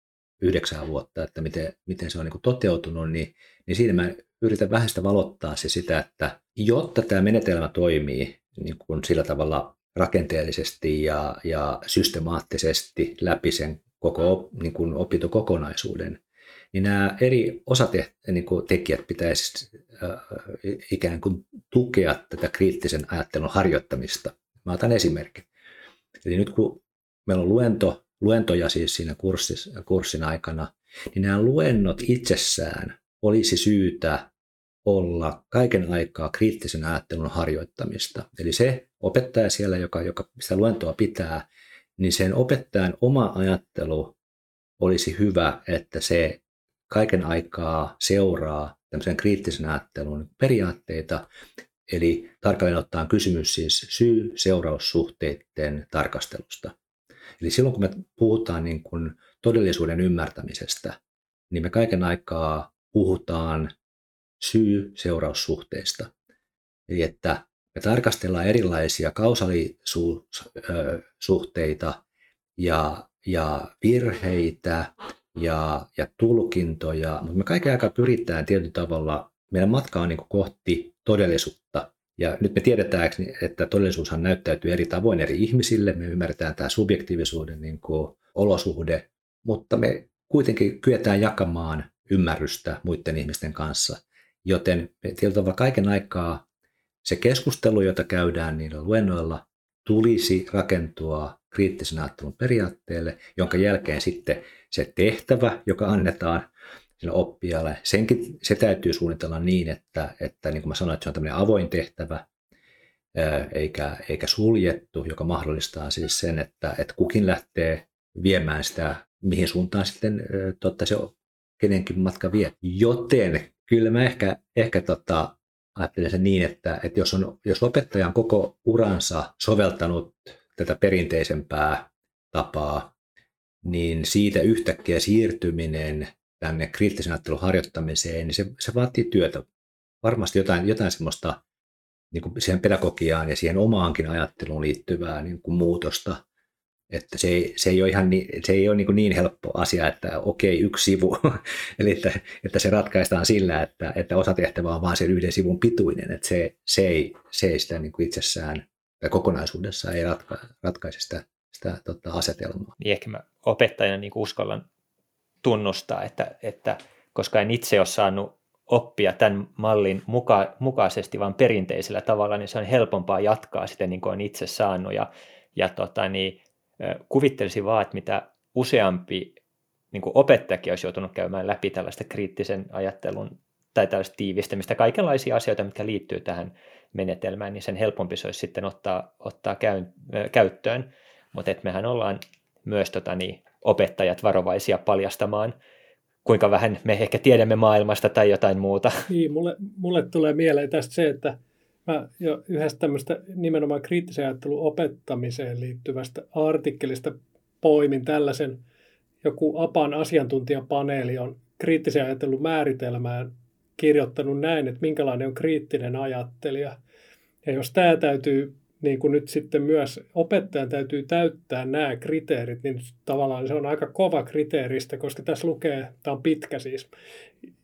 yhdeksää vuotta, että miten, miten se on niin kuin toteutunut, niin, niin siinä mä yritän vähän sitä valottaa se sitä, että jotta tämä menetelmä toimii niin kuin sillä tavalla rakenteellisesti ja, ja systemaattisesti läpi sen koko niin kuin opintokokonaisuuden, niin nämä eri osatekijät niin pitäisi äh, ikään kuin tukea tätä kriittisen ajattelun harjoittamista. Mä otan esimerkin. Eli nyt kun meillä on luento, luentoja siis siinä kurssis, kurssin aikana, niin nämä luennot itsessään olisi syytä olla kaiken aikaa kriittisen ajattelun harjoittamista. Eli se opettaja siellä, joka, joka sitä luentoa pitää, niin sen opettajan oma ajattelu olisi hyvä, että se kaiken aikaa seuraa tämmöisen kriittisen ajattelun periaatteita, eli tarkalleen ottaen kysymys siis syy-seuraussuhteiden tarkastelusta. Eli silloin kun me puhutaan niin kuin todellisuuden ymmärtämisestä, niin me kaiken aikaa puhutaan syy-seuraussuhteista. Eli että me tarkastellaan erilaisia kausalisuhteita ja, ja virheitä ja, ja tulkintoja, mutta me kaiken aikaa pyritään tietyllä tavalla, meidän matka on niin kohti todellisuutta. Ja nyt me tiedetään, että todellisuushan näyttäytyy eri tavoin eri ihmisille, me ymmärretään tämä subjektiivisuuden niin kuin olosuhde, mutta me kuitenkin kyetään jakamaan ymmärrystä muiden ihmisten kanssa. Joten tietyllä tavalla kaiken aikaa se keskustelu, jota käydään niillä luennoilla, tulisi rakentua kriittisen ajattelun periaatteelle, jonka jälkeen sitten se tehtävä, joka annetaan sille oppijalle, senkin, se täytyy suunnitella niin, että, että niin kuin mä sanoin, että se on tämmöinen avoin tehtävä, eikä, eikä suljettu, joka mahdollistaa siis sen, että, että kukin lähtee viemään sitä, mihin suuntaan sitten totta se kenenkin matka vie. Joten kyllä mä ehkä, ehkä tota, ajattelen sen niin, että, että jos, on, jos opettaja on koko uransa soveltanut tätä perinteisempää tapaa, niin siitä yhtäkkiä siirtyminen tänne kriittisen ajattelun harjoittamiseen, niin se, se vaatii työtä. Varmasti jotain, jotain semmoista niin kuin siihen pedagogiaan ja siihen omaankin ajatteluun liittyvää niin kuin muutosta, että se ei, se ei ole, ihan niin, se ei ole niin, niin helppo asia, että okei, yksi sivu, eli että, että se ratkaistaan sillä, että, että osatehtävä on vain sen yhden sivun pituinen, että se, se, ei, se ei sitä niin kuin itsessään tai kokonaisuudessa ei ratka, ratkaise sitä, sitä tota, asetelmaa. Niin ehkä mä opettajana niin uskallan tunnustaa, että, että koska en itse ole saanut oppia tämän mallin muka, mukaisesti, vaan perinteisellä tavalla, niin se on helpompaa jatkaa sitä niin kuin on itse saanut. Ja, ja tota, niin, kuvittelisin vaan, että mitä useampi niin kuin opettajakin olisi joutunut käymään läpi tällaista kriittisen ajattelun tai tällaista tiivistämistä, kaikenlaisia asioita, mitkä liittyy tähän menetelmään, niin sen helpompi se olisi sitten ottaa, ottaa käy, käyttöön. Mutta mehän ollaan myös tota, niin, opettajat varovaisia paljastamaan, kuinka vähän me ehkä tiedämme maailmasta tai jotain muuta. Niin, mulle, mulle tulee mieleen tästä se, että Mä jo yhdestä tämmöistä nimenomaan kriittisen ajattelun opettamiseen liittyvästä artikkelista poimin tällaisen, joku APAN asiantuntijapaneeli on kriittisen ajattelun määritelmään kirjoittanut näin, että minkälainen on kriittinen ajattelija. Ja jos tämä täytyy, niin kuin nyt sitten myös opettajan täytyy täyttää nämä kriteerit, niin tavallaan se on aika kova kriteeristä, koska tässä lukee, tämä on pitkä siis,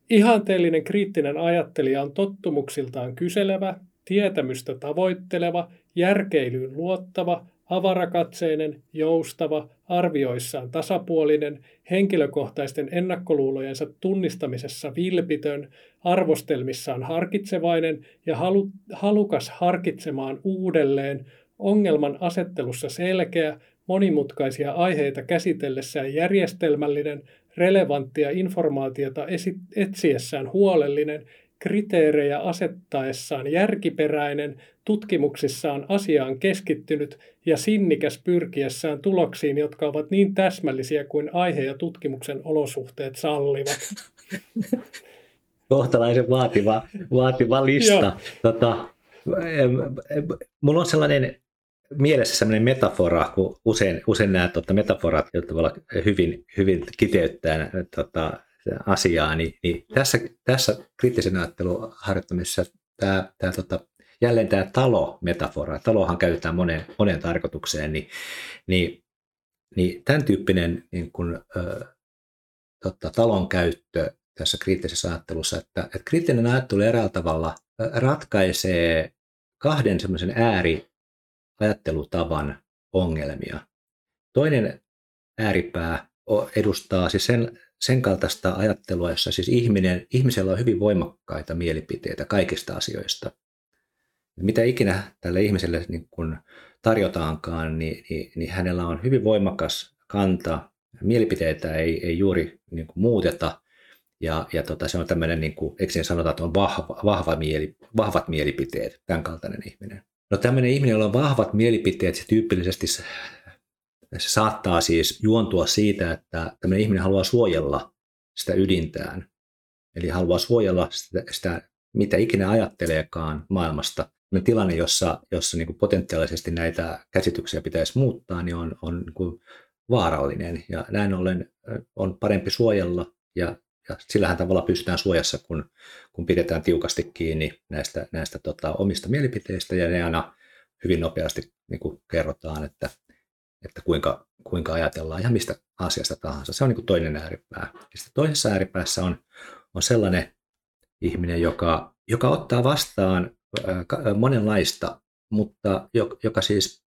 Ihanteellinen kriittinen ajattelija on tottumuksiltaan kyselevä, tietämystä tavoitteleva, järkeilyyn luottava, avarakatseinen, joustava, arvioissaan tasapuolinen, henkilökohtaisten ennakkoluulojensa tunnistamisessa vilpitön, arvostelmissaan harkitsevainen ja halu, halukas harkitsemaan uudelleen, ongelman asettelussa selkeä, monimutkaisia aiheita käsitellessään järjestelmällinen, relevanttia informaatiota etsiessään huolellinen, kriteerejä asettaessaan järkiperäinen, tutkimuksissaan asiaan keskittynyt ja sinnikäs pyrkiessään tuloksiin, jotka ovat niin täsmällisiä kuin aihe ja tutkimuksen olosuhteet sallivat. Kohtalaisen vaativa, vaativa lista. tota, mulla on sellainen mielessä sellainen metafora, kun usein, usein nämä tota, metaforat jotka hyvin, hyvin kiteyttää tota, asiaa, niin, niin tässä, tässä kriittisen ajattelun harjoittamisessa tämä, tämä tota, jälleen tämä talo-metafora, talohan käytetään moneen, moneen tarkoitukseen, niin, niin, niin tämän tyyppinen niin kuin, ö, totta, talon käyttö tässä kriittisessä ajattelussa, että, että kriittinen ajattelu eräällä tavalla ratkaisee kahden semmoisen ääriajattelutavan ongelmia. Toinen ääripää edustaa siis sen sen kaltaista ajattelua, jossa siis ihminen, ihmisellä on hyvin voimakkaita mielipiteitä kaikista asioista. Mitä ikinä tälle ihmiselle niin kun tarjotaankaan, niin, niin, niin hänellä on hyvin voimakas kanta. Mielipiteitä ei, ei juuri niin muuteta. Ja, ja tota, se on tämmöinen, niin kuin, eikö niin sanota, että on vahva, vahva mieli, vahvat mielipiteet, tämän kaltainen ihminen. No tämmöinen ihminen, jolla on vahvat mielipiteet, se tyypillisesti se, saattaa siis juontua siitä, että tämmöinen ihminen haluaa suojella sitä ydintään. Eli haluaa suojella sitä, sitä mitä ikinä ajatteleekaan maailmasta. Tilanne, jossa, jossa niin potentiaalisesti näitä käsityksiä pitäisi muuttaa, niin on, on niin vaarallinen. Ja näin ollen on parempi suojella ja, ja sillähän tavalla pystytään suojassa, kun, kun pidetään tiukasti kiinni näistä, näistä tota, omista mielipiteistä ja ne aina hyvin nopeasti niin kuin kerrotaan, että, että kuinka, kuinka ajatellaan ja mistä asiasta tahansa. Se on niin toinen ääripää. Ja sitten toisessa ääripäässä on, on sellainen ihminen, joka, joka ottaa vastaan monenlaista, mutta joka siis,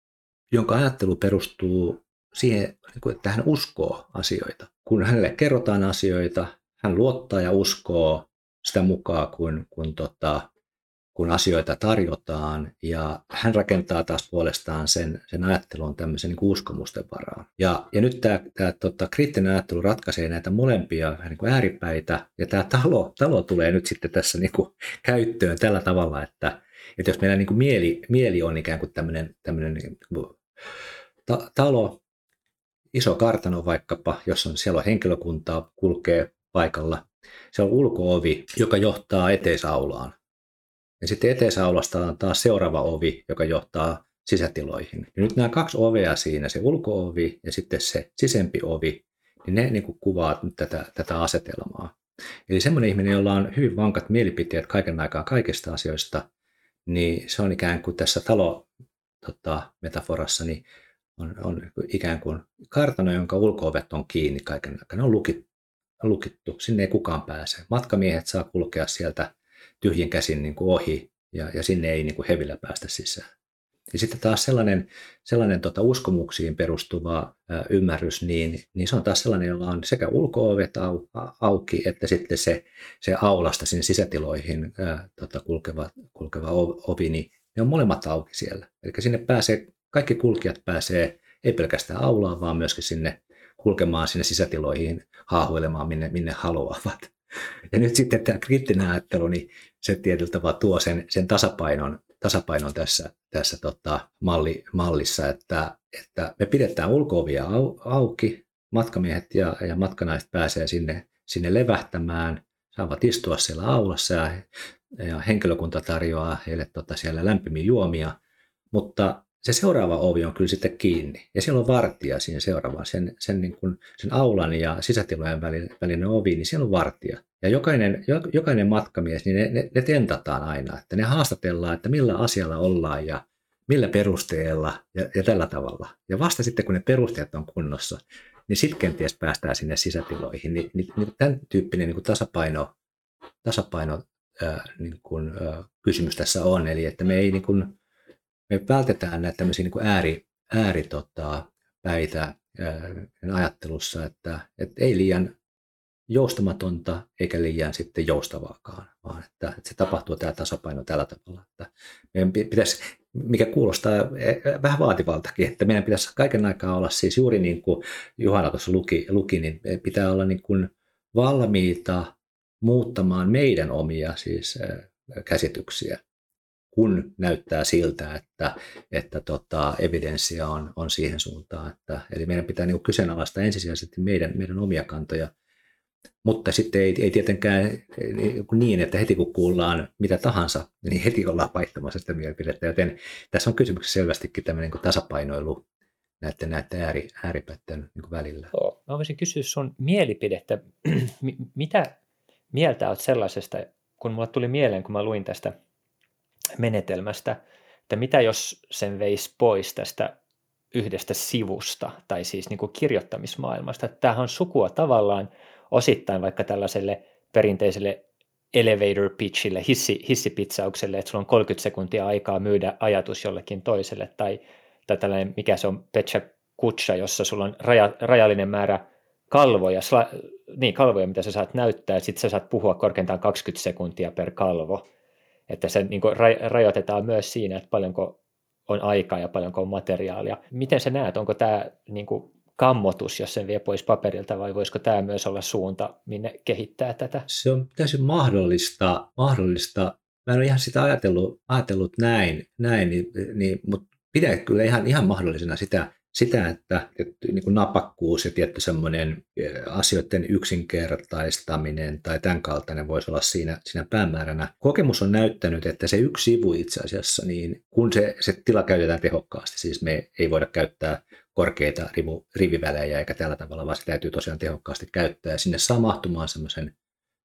jonka ajattelu perustuu siihen, niin että hän uskoo asioita. Kun hänelle kerrotaan asioita, hän luottaa ja uskoo sitä mukaan, kun, kun, tota, kun asioita tarjotaan. Ja hän rakentaa taas puolestaan sen, sen ajattelun tämmöisen niin uskomusten varaan. Ja, ja nyt tämä, tämä tota, kriittinen ajattelu ratkaisee näitä molempia niin kuin ääripäitä. Ja tämä talo, talo tulee nyt sitten tässä niin kuin käyttöön tällä tavalla, että, että jos meillä niin kuin mieli, mieli on ikään kuin tämmöinen, tämmöinen niin kuin, ta, talo, iso kartano vaikkapa, jossa on, siellä on henkilökuntaa, kulkee paikalla. Se on ulkoovi, joka johtaa eteisaulaan. Ja sitten eteisaulasta on taas seuraava ovi, joka johtaa sisätiloihin. Ja nyt nämä kaksi ovea siinä, se ulkoovi ja sitten se sisempi ovi, niin ne niin kuin kuvaa tätä, tätä asetelmaa. Eli semmoinen ihminen, jolla on hyvin vankat mielipiteet kaiken aikaa kaikista asioista, niin se on ikään kuin tässä talo tota, metaforassa, niin on, on ikään kuin kartano, jonka ulkoovet on kiinni kaiken aikaa. Ne on lukittu, lukittu, sinne ei kukaan pääse. Matkamiehet saa kulkea sieltä tyhjin käsin niin kuin ohi ja, ja sinne ei niin kuin hevillä päästä sisään. Ja sitten taas sellainen, sellainen tota uskomuksiin perustuva ymmärrys, niin, niin se on taas sellainen, jolla on sekä ulkoovet au, auki, että sitten se, se aulasta sinne sisätiloihin ä, tota, kulkeva, kulkeva ovi, niin ne on molemmat auki siellä. Eli sinne pääsee kaikki kulkijat pääsee ei pelkästään aulaan, vaan myöskin sinne kulkemaan sinne sisätiloihin, haahuilemaan minne, minne haluavat. Ja nyt sitten tämä kriittinen ajattelu, niin se tietyllä tavalla tuo sen, sen tasapainon, tasapainon tässä, tässä tota malli, mallissa, että, että me pidetään ulkoovia au, auki, matkamiehet ja, ja matkanaiset pääsee sinne, sinne levähtämään, saavat istua siellä aulassa ja, ja henkilökunta tarjoaa heille tota siellä lämpimiä juomia, mutta se seuraava ovi on kyllä sitten kiinni. Ja siellä on vartija siinä seuraavaan, sen, sen, niin kuin, sen aulan ja sisätilojen välinen ovi, niin siellä on vartija. Ja jokainen, jokainen matkamies, niin ne, ne, ne tentataan aina, että ne haastatellaan, että millä asialla ollaan ja millä perusteella ja, ja tällä tavalla. Ja vasta sitten, kun ne perusteet on kunnossa, niin sitten kenties päästään sinne sisätiloihin. Ni, niin, niin tämän tyyppinen niin kuin tasapaino, tasapaino ää, niin kuin, ää, kysymys tässä on, eli että me ei niin kuin, me vältetään näitä tämmöisiä niin kuin ääri, ääri tota, päitä ää, ajattelussa, että, että ei liian joustamatonta eikä liian sitten joustavaakaan, vaan että, että se tapahtuu tämä tasapaino tällä tavalla. Että meidän pitäisi, mikä kuulostaa e, e, vähän vaativaltakin, että meidän pitäisi kaiken aikaa olla siis juuri niin kuin Juhana tuossa luki, luki niin pitää olla niin kuin valmiita muuttamaan meidän omia siis käsityksiä kun näyttää siltä, että, että tota, evidenssiä on, on siihen suuntaan. Että, eli meidän pitää niin kyseenalaistaa ensisijaisesti meidän, meidän omia kantoja, mutta sitten ei, ei tietenkään niin, että heti kun kuullaan mitä tahansa, niin heti ollaan vaihtamassa sitä mielipidettä. Joten tässä on kysymyksessä selvästikin tämmöinen niin tasapainoilu näiden, näiden ääri, ääripäiden niin välillä. Mä voisin kysyä sun mielipidettä. mitä mieltä olet sellaisesta, kun mulle tuli mieleen, kun mä luin tästä menetelmästä, että mitä jos sen veisi pois tästä yhdestä sivusta, tai siis niin kuin kirjoittamismaailmasta. Tämähän on sukua tavallaan osittain vaikka tällaiselle perinteiselle elevator pitchille, hissi, hissipitsaukselle, että sulla on 30 sekuntia aikaa myydä ajatus jollekin toiselle, tai, tai tällainen, mikä se on, Pecha Kutsa, jossa sulla on raja, rajallinen määrä kalvoja, sla, niin, kalvoja, mitä sä saat näyttää, sitten sä saat puhua korkeintaan 20 sekuntia per kalvo. Että se niin kuin, rajoitetaan myös siinä, että paljonko on aikaa ja paljonko on materiaalia. Miten sä näet, onko tämä niin kammotus, jos sen vie pois paperilta, vai voisiko tämä myös olla suunta, minne kehittää tätä? Se on täysin mahdollista, mahdollista. Mä en ole ihan sitä ajatellut, ajatellut näin, näin niin, niin, mutta pidän kyllä ihan, ihan mahdollisena sitä, sitä, että, että niin kuin napakkuus ja tietty semmoinen asioiden yksinkertaistaminen tai tämän kaltainen voisi olla siinä, siinä päämääränä. Kokemus on näyttänyt, että se yksi sivu itse asiassa, niin kun se, se tila käytetään tehokkaasti, siis me ei voida käyttää korkeita rivu, rivivälejä eikä tällä tavalla, vaan se täytyy tosiaan tehokkaasti käyttää ja sinne saa mahtumaan semmoisen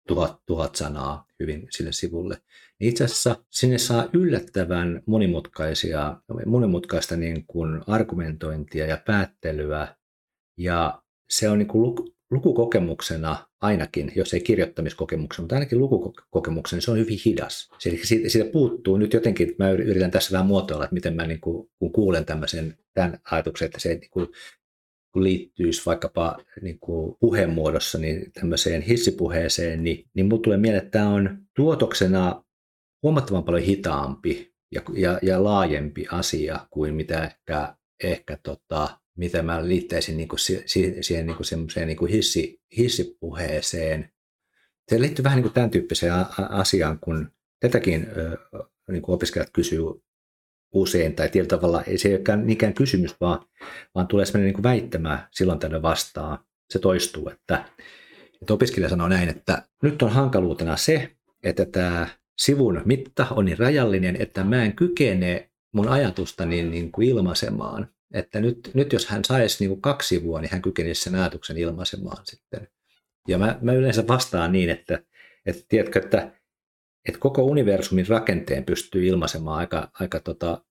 tuhat, tuhat sanaa hyvin sille sivulle. Niin itse asiassa sinne saa yllättävän monimutkaisia, monimutkaista niin kuin argumentointia ja päättelyä ja se on niin kuin lukukokemuksena ainakin, jos ei kirjoittamiskokemuksena, mutta ainakin lukukokemuksena, niin se on hyvin hidas. Eli siitä, siitä puuttuu nyt jotenkin, mä yritän tässä vähän muotoilla, että miten mä niin kuin, kun kuulen tämmöisen tämän ajatuksen, että se niin kuin, liittyisi vaikkapa niin kuin puheen muodossa niin tämmöiseen hissipuheeseen, niin, niin mulle tulee mieleen, että tämä on tuotoksena huomattavan paljon hitaampi ja, ja, ja laajempi asia kuin mitä ehkä, ehkä tota, mitä mä liittäisin niin kuin siihen, niin kuin semmoiseen niin kuin hissi, hissipuheeseen. Se liittyy vähän niin kuin tämän tyyppiseen asiaan, kun tätäkin niin kuin opiskelijat kysyy usein, tai tietyllä tavalla ei se ole niinkään kysymys, vaan, vaan tulee sellainen niin väittämä silloin tällöin vastaan. Se toistuu, että, että opiskelija sanoo näin, että nyt on hankaluutena se, että tämä sivun mitta on niin rajallinen, että mä en kykene mun ajatusta niin, niin kuin ilmaisemaan. Että nyt, nyt jos hän saisi niin kuin kaksi sivua, niin hän kykenisi sen ajatuksen ilmaisemaan sitten. Ja mä, mä yleensä vastaan niin, että, että tiedätkö, että että koko universumin rakenteen pystyy ilmaisemaan aika, aika tota,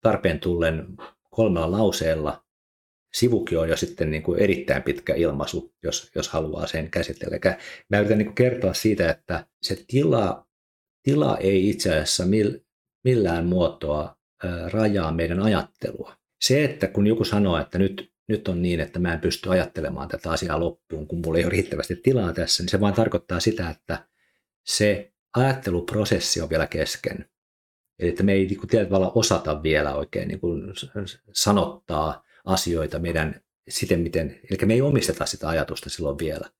tarpeen tullen kolmella lauseella. Sivukin on jo sitten niin kuin erittäin pitkä ilmaisu, jos, jos haluaa sen käsitellä. Mä yritän niin kuin kertoa siitä, että se tila, tila ei itse asiassa millään muotoa rajaa meidän ajattelua. Se, että kun joku sanoo, että nyt, nyt on niin, että mä en pysty ajattelemaan tätä asiaa loppuun, kun mulla ei ole riittävästi tilaa tässä, niin se vain tarkoittaa sitä, että se ajatteluprosessi on vielä kesken. Eli että me ei niin kuin, tietyllä tavalla osata vielä oikein niin kuin, sanottaa asioita meidän siten, miten, eli me ei omisteta sitä ajatusta silloin vielä.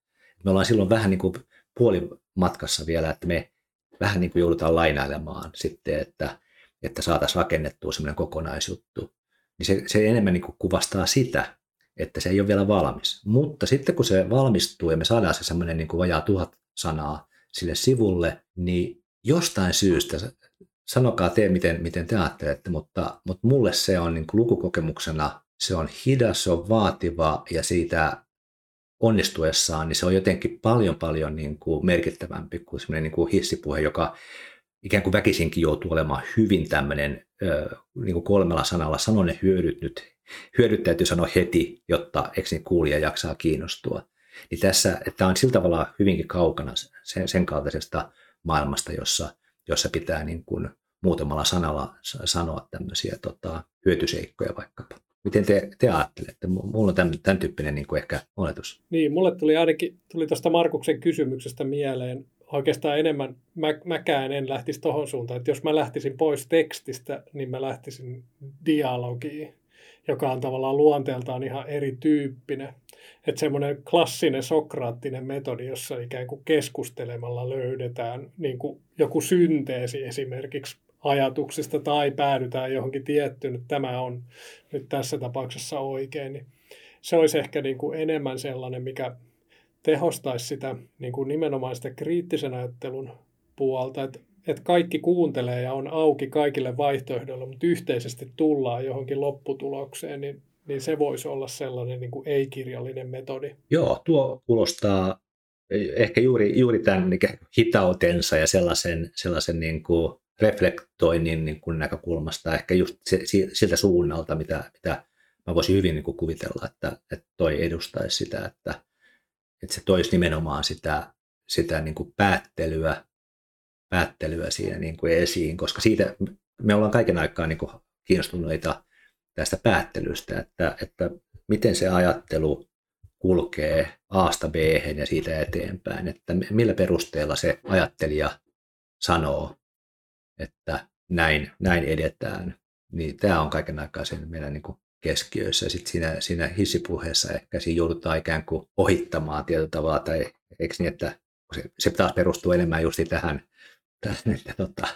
Me ollaan silloin vähän niin kuin puolimatkassa vielä, että me vähän niin kuin joudutaan lainailemaan sitten, että, että saataisiin rakennettua semmoinen kokonaisjuttu. Niin se, se enemmän niin kuin kuvastaa sitä, että se ei ole vielä valmis. Mutta sitten kun se valmistuu ja me saadaan se semmoinen niin kuin vajaa tuhat sanaa sille sivulle, niin jostain syystä, sanokaa te miten, miten te ajattelette, mutta, mutta mulle se on niin kuin lukukokemuksena, se on hidas, se on vaativa ja siitä onnistuessaan, niin se on jotenkin paljon paljon niin kuin merkittävämpi kuin semmoinen niin kuin hissipuhe, joka ikään kuin väkisinkin joutuu olemaan hyvin tämmöinen niin kuin kolmella sanalla, sano ne hyödyt nyt, hyödyt täytyy sanoa heti, jotta eikö niin kuulija jaksaa kiinnostua. Niin tässä, että on sillä tavalla hyvinkin kaukana sen, sen kaltaisesta maailmasta, jossa, jossa pitää niin kuin muutamalla sanalla sanoa tämmöisiä tota, hyötyseikkoja vaikkapa. Miten te, te ajattelette? Mulla on tämän, tämän tyyppinen niin kuin ehkä oletus. Niin, mulle tuli ainakin tuli tuosta Markuksen kysymyksestä mieleen oikeastaan enemmän, mä, mäkään en lähtisi tuohon suuntaan, että jos mä lähtisin pois tekstistä, niin mä lähtisin dialogiin, joka on tavallaan luonteeltaan ihan erityyppinen. Että semmoinen klassinen sokraattinen metodi, jossa ikään kuin keskustelemalla löydetään niin kuin joku synteesi esimerkiksi ajatuksista tai päädytään johonkin tiettyyn, että tämä on nyt tässä tapauksessa oikein, niin se olisi ehkä niin kuin enemmän sellainen, mikä tehostaisi sitä niin kuin nimenomaan sitä kriittisen ajattelun puolta, että, että kaikki kuuntelee ja on auki kaikille vaihtoehdoille, mutta yhteisesti tullaan johonkin lopputulokseen, niin, niin se voisi olla sellainen niin kuin ei-kirjallinen metodi. Joo, tuo kuulostaa ehkä juuri, juuri tämän hitautensa ja sellaisen, sellaisen niin kuin reflektoinnin niin kuin näkökulmasta, ehkä just se, siltä suunnalta, mitä, mitä mä voisin hyvin niin kuin kuvitella, että, että toi edustaisi sitä, että, että se toisi nimenomaan sitä, sitä niin kuin päättelyä, päättelyä siinä niin kuin esiin, koska siitä me ollaan kaiken aikaa niin kuin kiinnostuneita tästä päättelystä, että, että miten se ajattelu kulkee Aasta B ja siitä eteenpäin, että millä perusteella se ajattelija sanoo, että näin, näin edetään, niin tämä on kaiken aikaa sen meidän niin kuin keskiössä. Sitten siinä, siinä hissipuheessa ehkä siinä joudutaan ikään kuin ohittamaan tietyllä tavalla, tai eikö niin, että se, se taas perustuu enemmän just tähän, tähän että tota,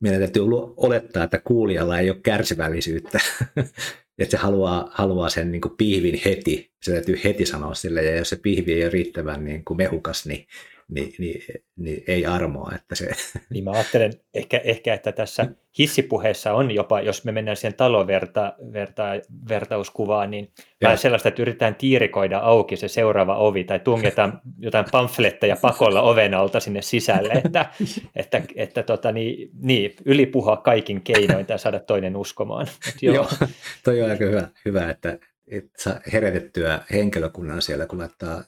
meidän täytyy olettaa, että kuulijalla ei ole kärsivällisyyttä, että se haluaa, haluaa sen niin kuin pihvin heti, se täytyy heti sanoa sille, ja jos se pihvi ei ole riittävän niin kuin mehukas, niin niin, niin, niin ei armoa. Että se... Niin mä ajattelen ehkä, ehkä, että tässä hissipuheessa on jopa, jos me mennään siihen taloverta, verta, vertauskuvaan, niin vähän sellaista, että yritetään tiirikoida auki se seuraava ovi tai tungetaan jotain pamfletteja pakolla oven alta sinne sisälle, että, että, että tota, niin, niin, ylipuhua kaikin keinoin tai saada toinen uskomaan. joo. joo, toi on aika hyvä, hyvä että, että saa herätettyä henkilökunnan siellä, kun laittaa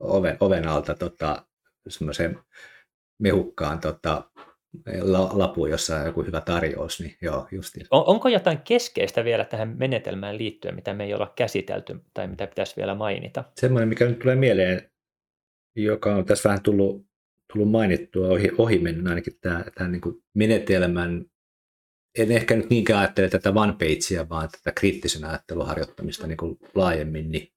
oven, oven alta tota, semmoiseen mehukkaan tota, lapu, jossa on joku hyvä tarjous, niin joo, justiin. On, onko jotain keskeistä vielä tähän menetelmään liittyen, mitä me ei olla käsitelty tai mitä pitäisi vielä mainita? Semmoinen, mikä nyt tulee mieleen, joka on tässä vähän tullut, tullut mainittua ohi, ohi mennä ainakin tämä, tämä niin kuin menetelmän, en ehkä nyt niinkään ajattele tätä one pagea, vaan tätä kriittisen ajattelun harjoittamista niin kuin laajemmin, niin,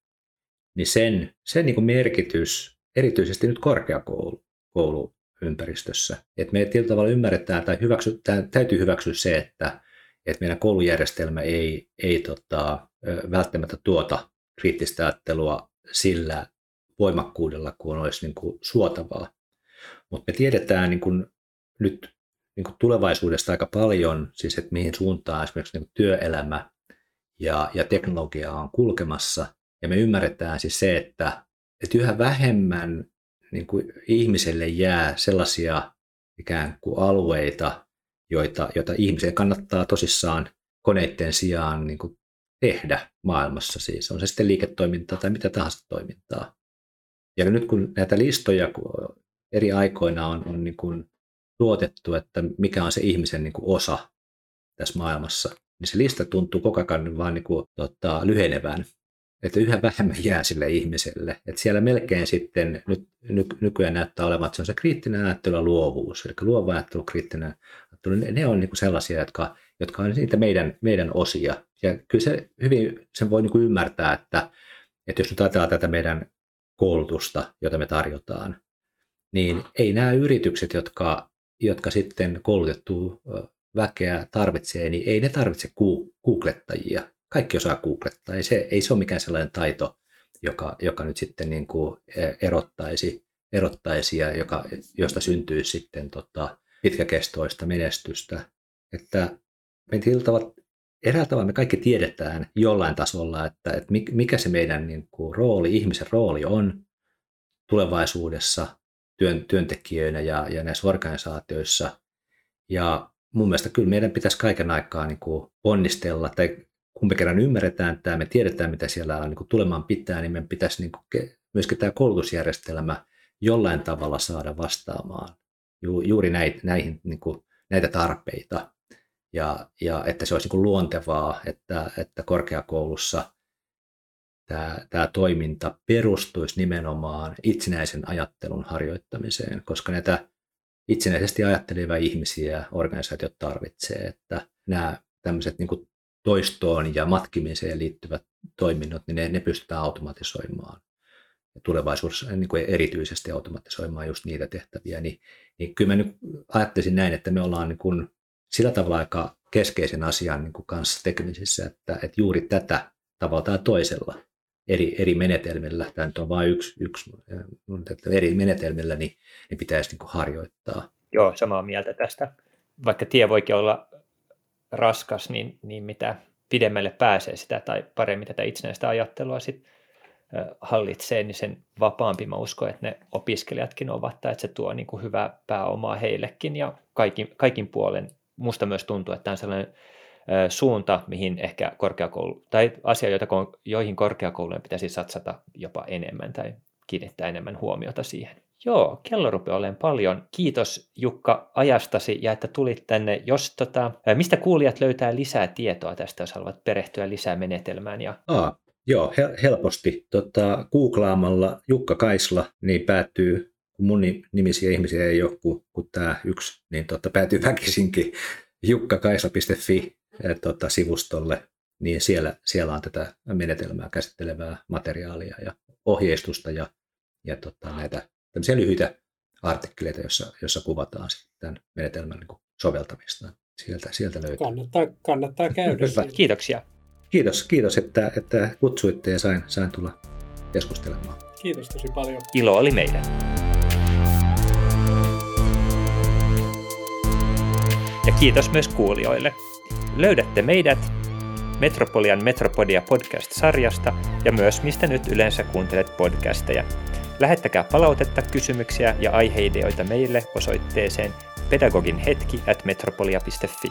niin sen, sen niin kuin merkitys erityisesti nyt korkeakouluympäristössä. Että me tietyllä tavalla ymmärretään tai hyväksy, täytyy hyväksyä se, että, että meidän koulujärjestelmä ei, ei tota, välttämättä tuota kriittistä ajattelua sillä voimakkuudella, kun olisi niin kuin suotavaa. Mutta me tiedetään niin kuin nyt niin kuin tulevaisuudesta aika paljon, siis että mihin suuntaan esimerkiksi niin työelämä ja, ja teknologia on kulkemassa. Ja me ymmärretään siis se, että että yhä vähemmän niin kuin ihmiselle jää sellaisia ikään kuin alueita, joita, joita ihmisen kannattaa tosissaan koneiden sijaan niin kuin tehdä maailmassa. Siis on se sitten liiketoimintaa tai mitä tahansa toimintaa. Ja nyt kun näitä listoja eri aikoina on, on niin kuin tuotettu, että mikä on se ihmisen niin kuin osa tässä maailmassa, niin se lista tuntuu koko ajan vaan niin kuin, tota, lyhenevän että yhä vähemmän jää sille ihmiselle. Että siellä melkein sitten nyt ny, nykyään näyttää olevan, että se on se kriittinen ajattelu ja luovuus, eli luova ajattelu, kriittinen ajattelu, ne, ne on niin sellaisia, jotka, jotka on niitä meidän, meidän osia. Ja kyllä se hyvin sen voi niin ymmärtää, että, että jos nyt ajatellaan tätä meidän koulutusta, jota me tarjotaan, niin ei nämä yritykset, jotka, jotka sitten koulutettu väkeä tarvitsee, niin ei ne tarvitse googlettajia kaikki osaa googlettaa. Ei se, ei se ole mikään sellainen taito, joka, joka nyt sitten niin kuin e, erottaisi, erottaisi ja joka, josta syntyy sitten tota pitkäkestoista menestystä. Että me eräällä tavalla me kaikki tiedetään jollain tasolla, että, että mikä se meidän niin kuin rooli, ihmisen rooli on tulevaisuudessa työn, työntekijöinä ja, ja näissä organisaatioissa. Ja mun mielestä kyllä meidän pitäisi kaiken aikaa niin kuin onnistella tai kun me kerran ymmärretään tämä, me tiedetään, mitä siellä on niin kuin tulemaan pitää, niin meidän pitäisi niin kuin myöskin tämä koulutusjärjestelmä jollain tavalla saada vastaamaan ju, juuri näitä, näihin, niin kuin, näitä tarpeita. Ja, ja että se olisi niin kuin luontevaa, että, että korkeakoulussa tämä, tämä toiminta perustuisi nimenomaan itsenäisen ajattelun harjoittamiseen, koska näitä itsenäisesti ajattelevia ihmisiä organisaatiot tarvitsee, että nämä tämmöiset niin kuin toistoon ja matkimiseen liittyvät toiminnot, niin ne, ne pystytään automatisoimaan. Ja tulevaisuudessa niin kuin erityisesti automatisoimaan just niitä tehtäviä. Niin, niin kyllä mä nyt ajattelisin näin, että me ollaan niin kuin sillä tavalla aika keskeisen asian niin kuin kanssa tekemisissä, että, että juuri tätä tavalla tai toisella eri, eri menetelmillä, tämä nyt on vain yksi, yksi että eri menetelmillä, niin, niin pitäisi niin kuin harjoittaa. Joo, samaa mieltä tästä. Vaikka tie voikin olla raskas, niin, niin mitä pidemmälle pääsee sitä tai paremmin tätä itsenäistä ajattelua sit, hallitsee, niin sen vapaampi mä uskon, että ne opiskelijatkin ovat, tai että se tuo niin kuin hyvää pääomaa heillekin ja kaikin, kaikin puolen. Musta myös tuntuu, että tämä on sellainen suunta, mihin ehkä korkeakoulu, tai asia, joita, joihin korkeakoulujen pitäisi satsata jopa enemmän tai kiinnittää enemmän huomiota siihen. Joo, kello rupeaa olemaan paljon. Kiitos Jukka ajastasi ja että tulit tänne. Jos, tota, mistä kuulijat löytää lisää tietoa tästä, jos haluavat perehtyä lisää menetelmään? Ja... Aa, Joo, helposti. Tota, googlaamalla Jukka Kaisla, niin päätyy, kun mun nimisiä ihmisiä ei ole kuin, kuin tämä yksi, niin tota, päätyy väkisinkin jukkakaisla.fi tota, sivustolle, niin siellä, siellä on tätä menetelmää käsittelevää materiaalia ja ohjeistusta ja, ja tota, näitä tämmöisiä lyhyitä artikkeleita, jossa, jossa kuvataan sitten tämän menetelmän niin soveltamista. Sieltä, sieltä löytyy. Kannattaa, kannattaa käydä. Hyvä, kiitoksia. Kiitos, kiitos että, että kutsuitte ja sain, sain tulla keskustelemaan. Kiitos tosi paljon. Ilo oli meidän. Ja kiitos myös kuulijoille. Löydätte meidät Metropolian Metropodia podcast-sarjasta ja myös mistä nyt yleensä kuuntelet podcasteja. Lähettäkää palautetta, kysymyksiä ja aiheideoita meille osoitteeseen pedagoginhetki at metropolia.fi.